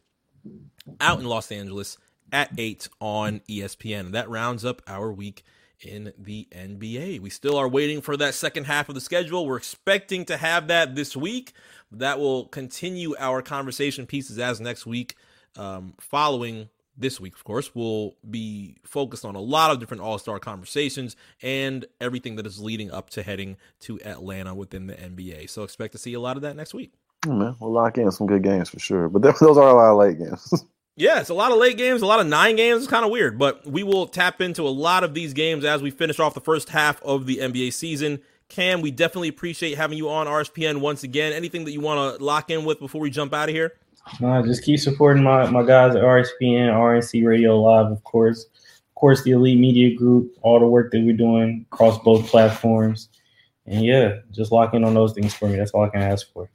out in Los Angeles at 8 on ESPN. That rounds up our week in the NBA. We still are waiting for that second half of the schedule. We're expecting to have that this week. That will continue our conversation pieces as next week um, following this week, of course, will be focused on a lot of different All Star conversations and everything that is leading up to heading to Atlanta within the NBA. So expect to see a lot of that next week. Oh, man, we'll lock in some good games for sure. But those are a lot of late games. Yeah, it's a lot of late games, a lot of nine games. It's kind of weird, but we will tap into a lot of these games as we finish off the first half of the NBA season. Cam, we definitely appreciate having you on RSPN once again. Anything that you want to lock in with before we jump out of here? No, just keep supporting my, my guys at RSPN, RNC Radio Live, of course. Of course, the Elite Media Group, all the work that we're doing across both platforms. And yeah, just lock in on those things for me. That's all I can ask for.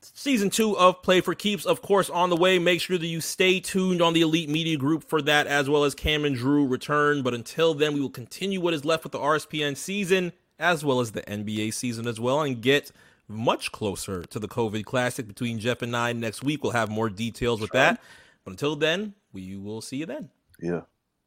Season two of Play for Keeps, of course, on the way. Make sure that you stay tuned on the Elite Media Group for that, as well as Cam and Drew return. But until then, we will continue what is left with the RSPN season, as well as the NBA season as well, and get much closer to the COVID Classic between Jeff and I next week. We'll have more details with that. But until then, we will see you then. Yeah.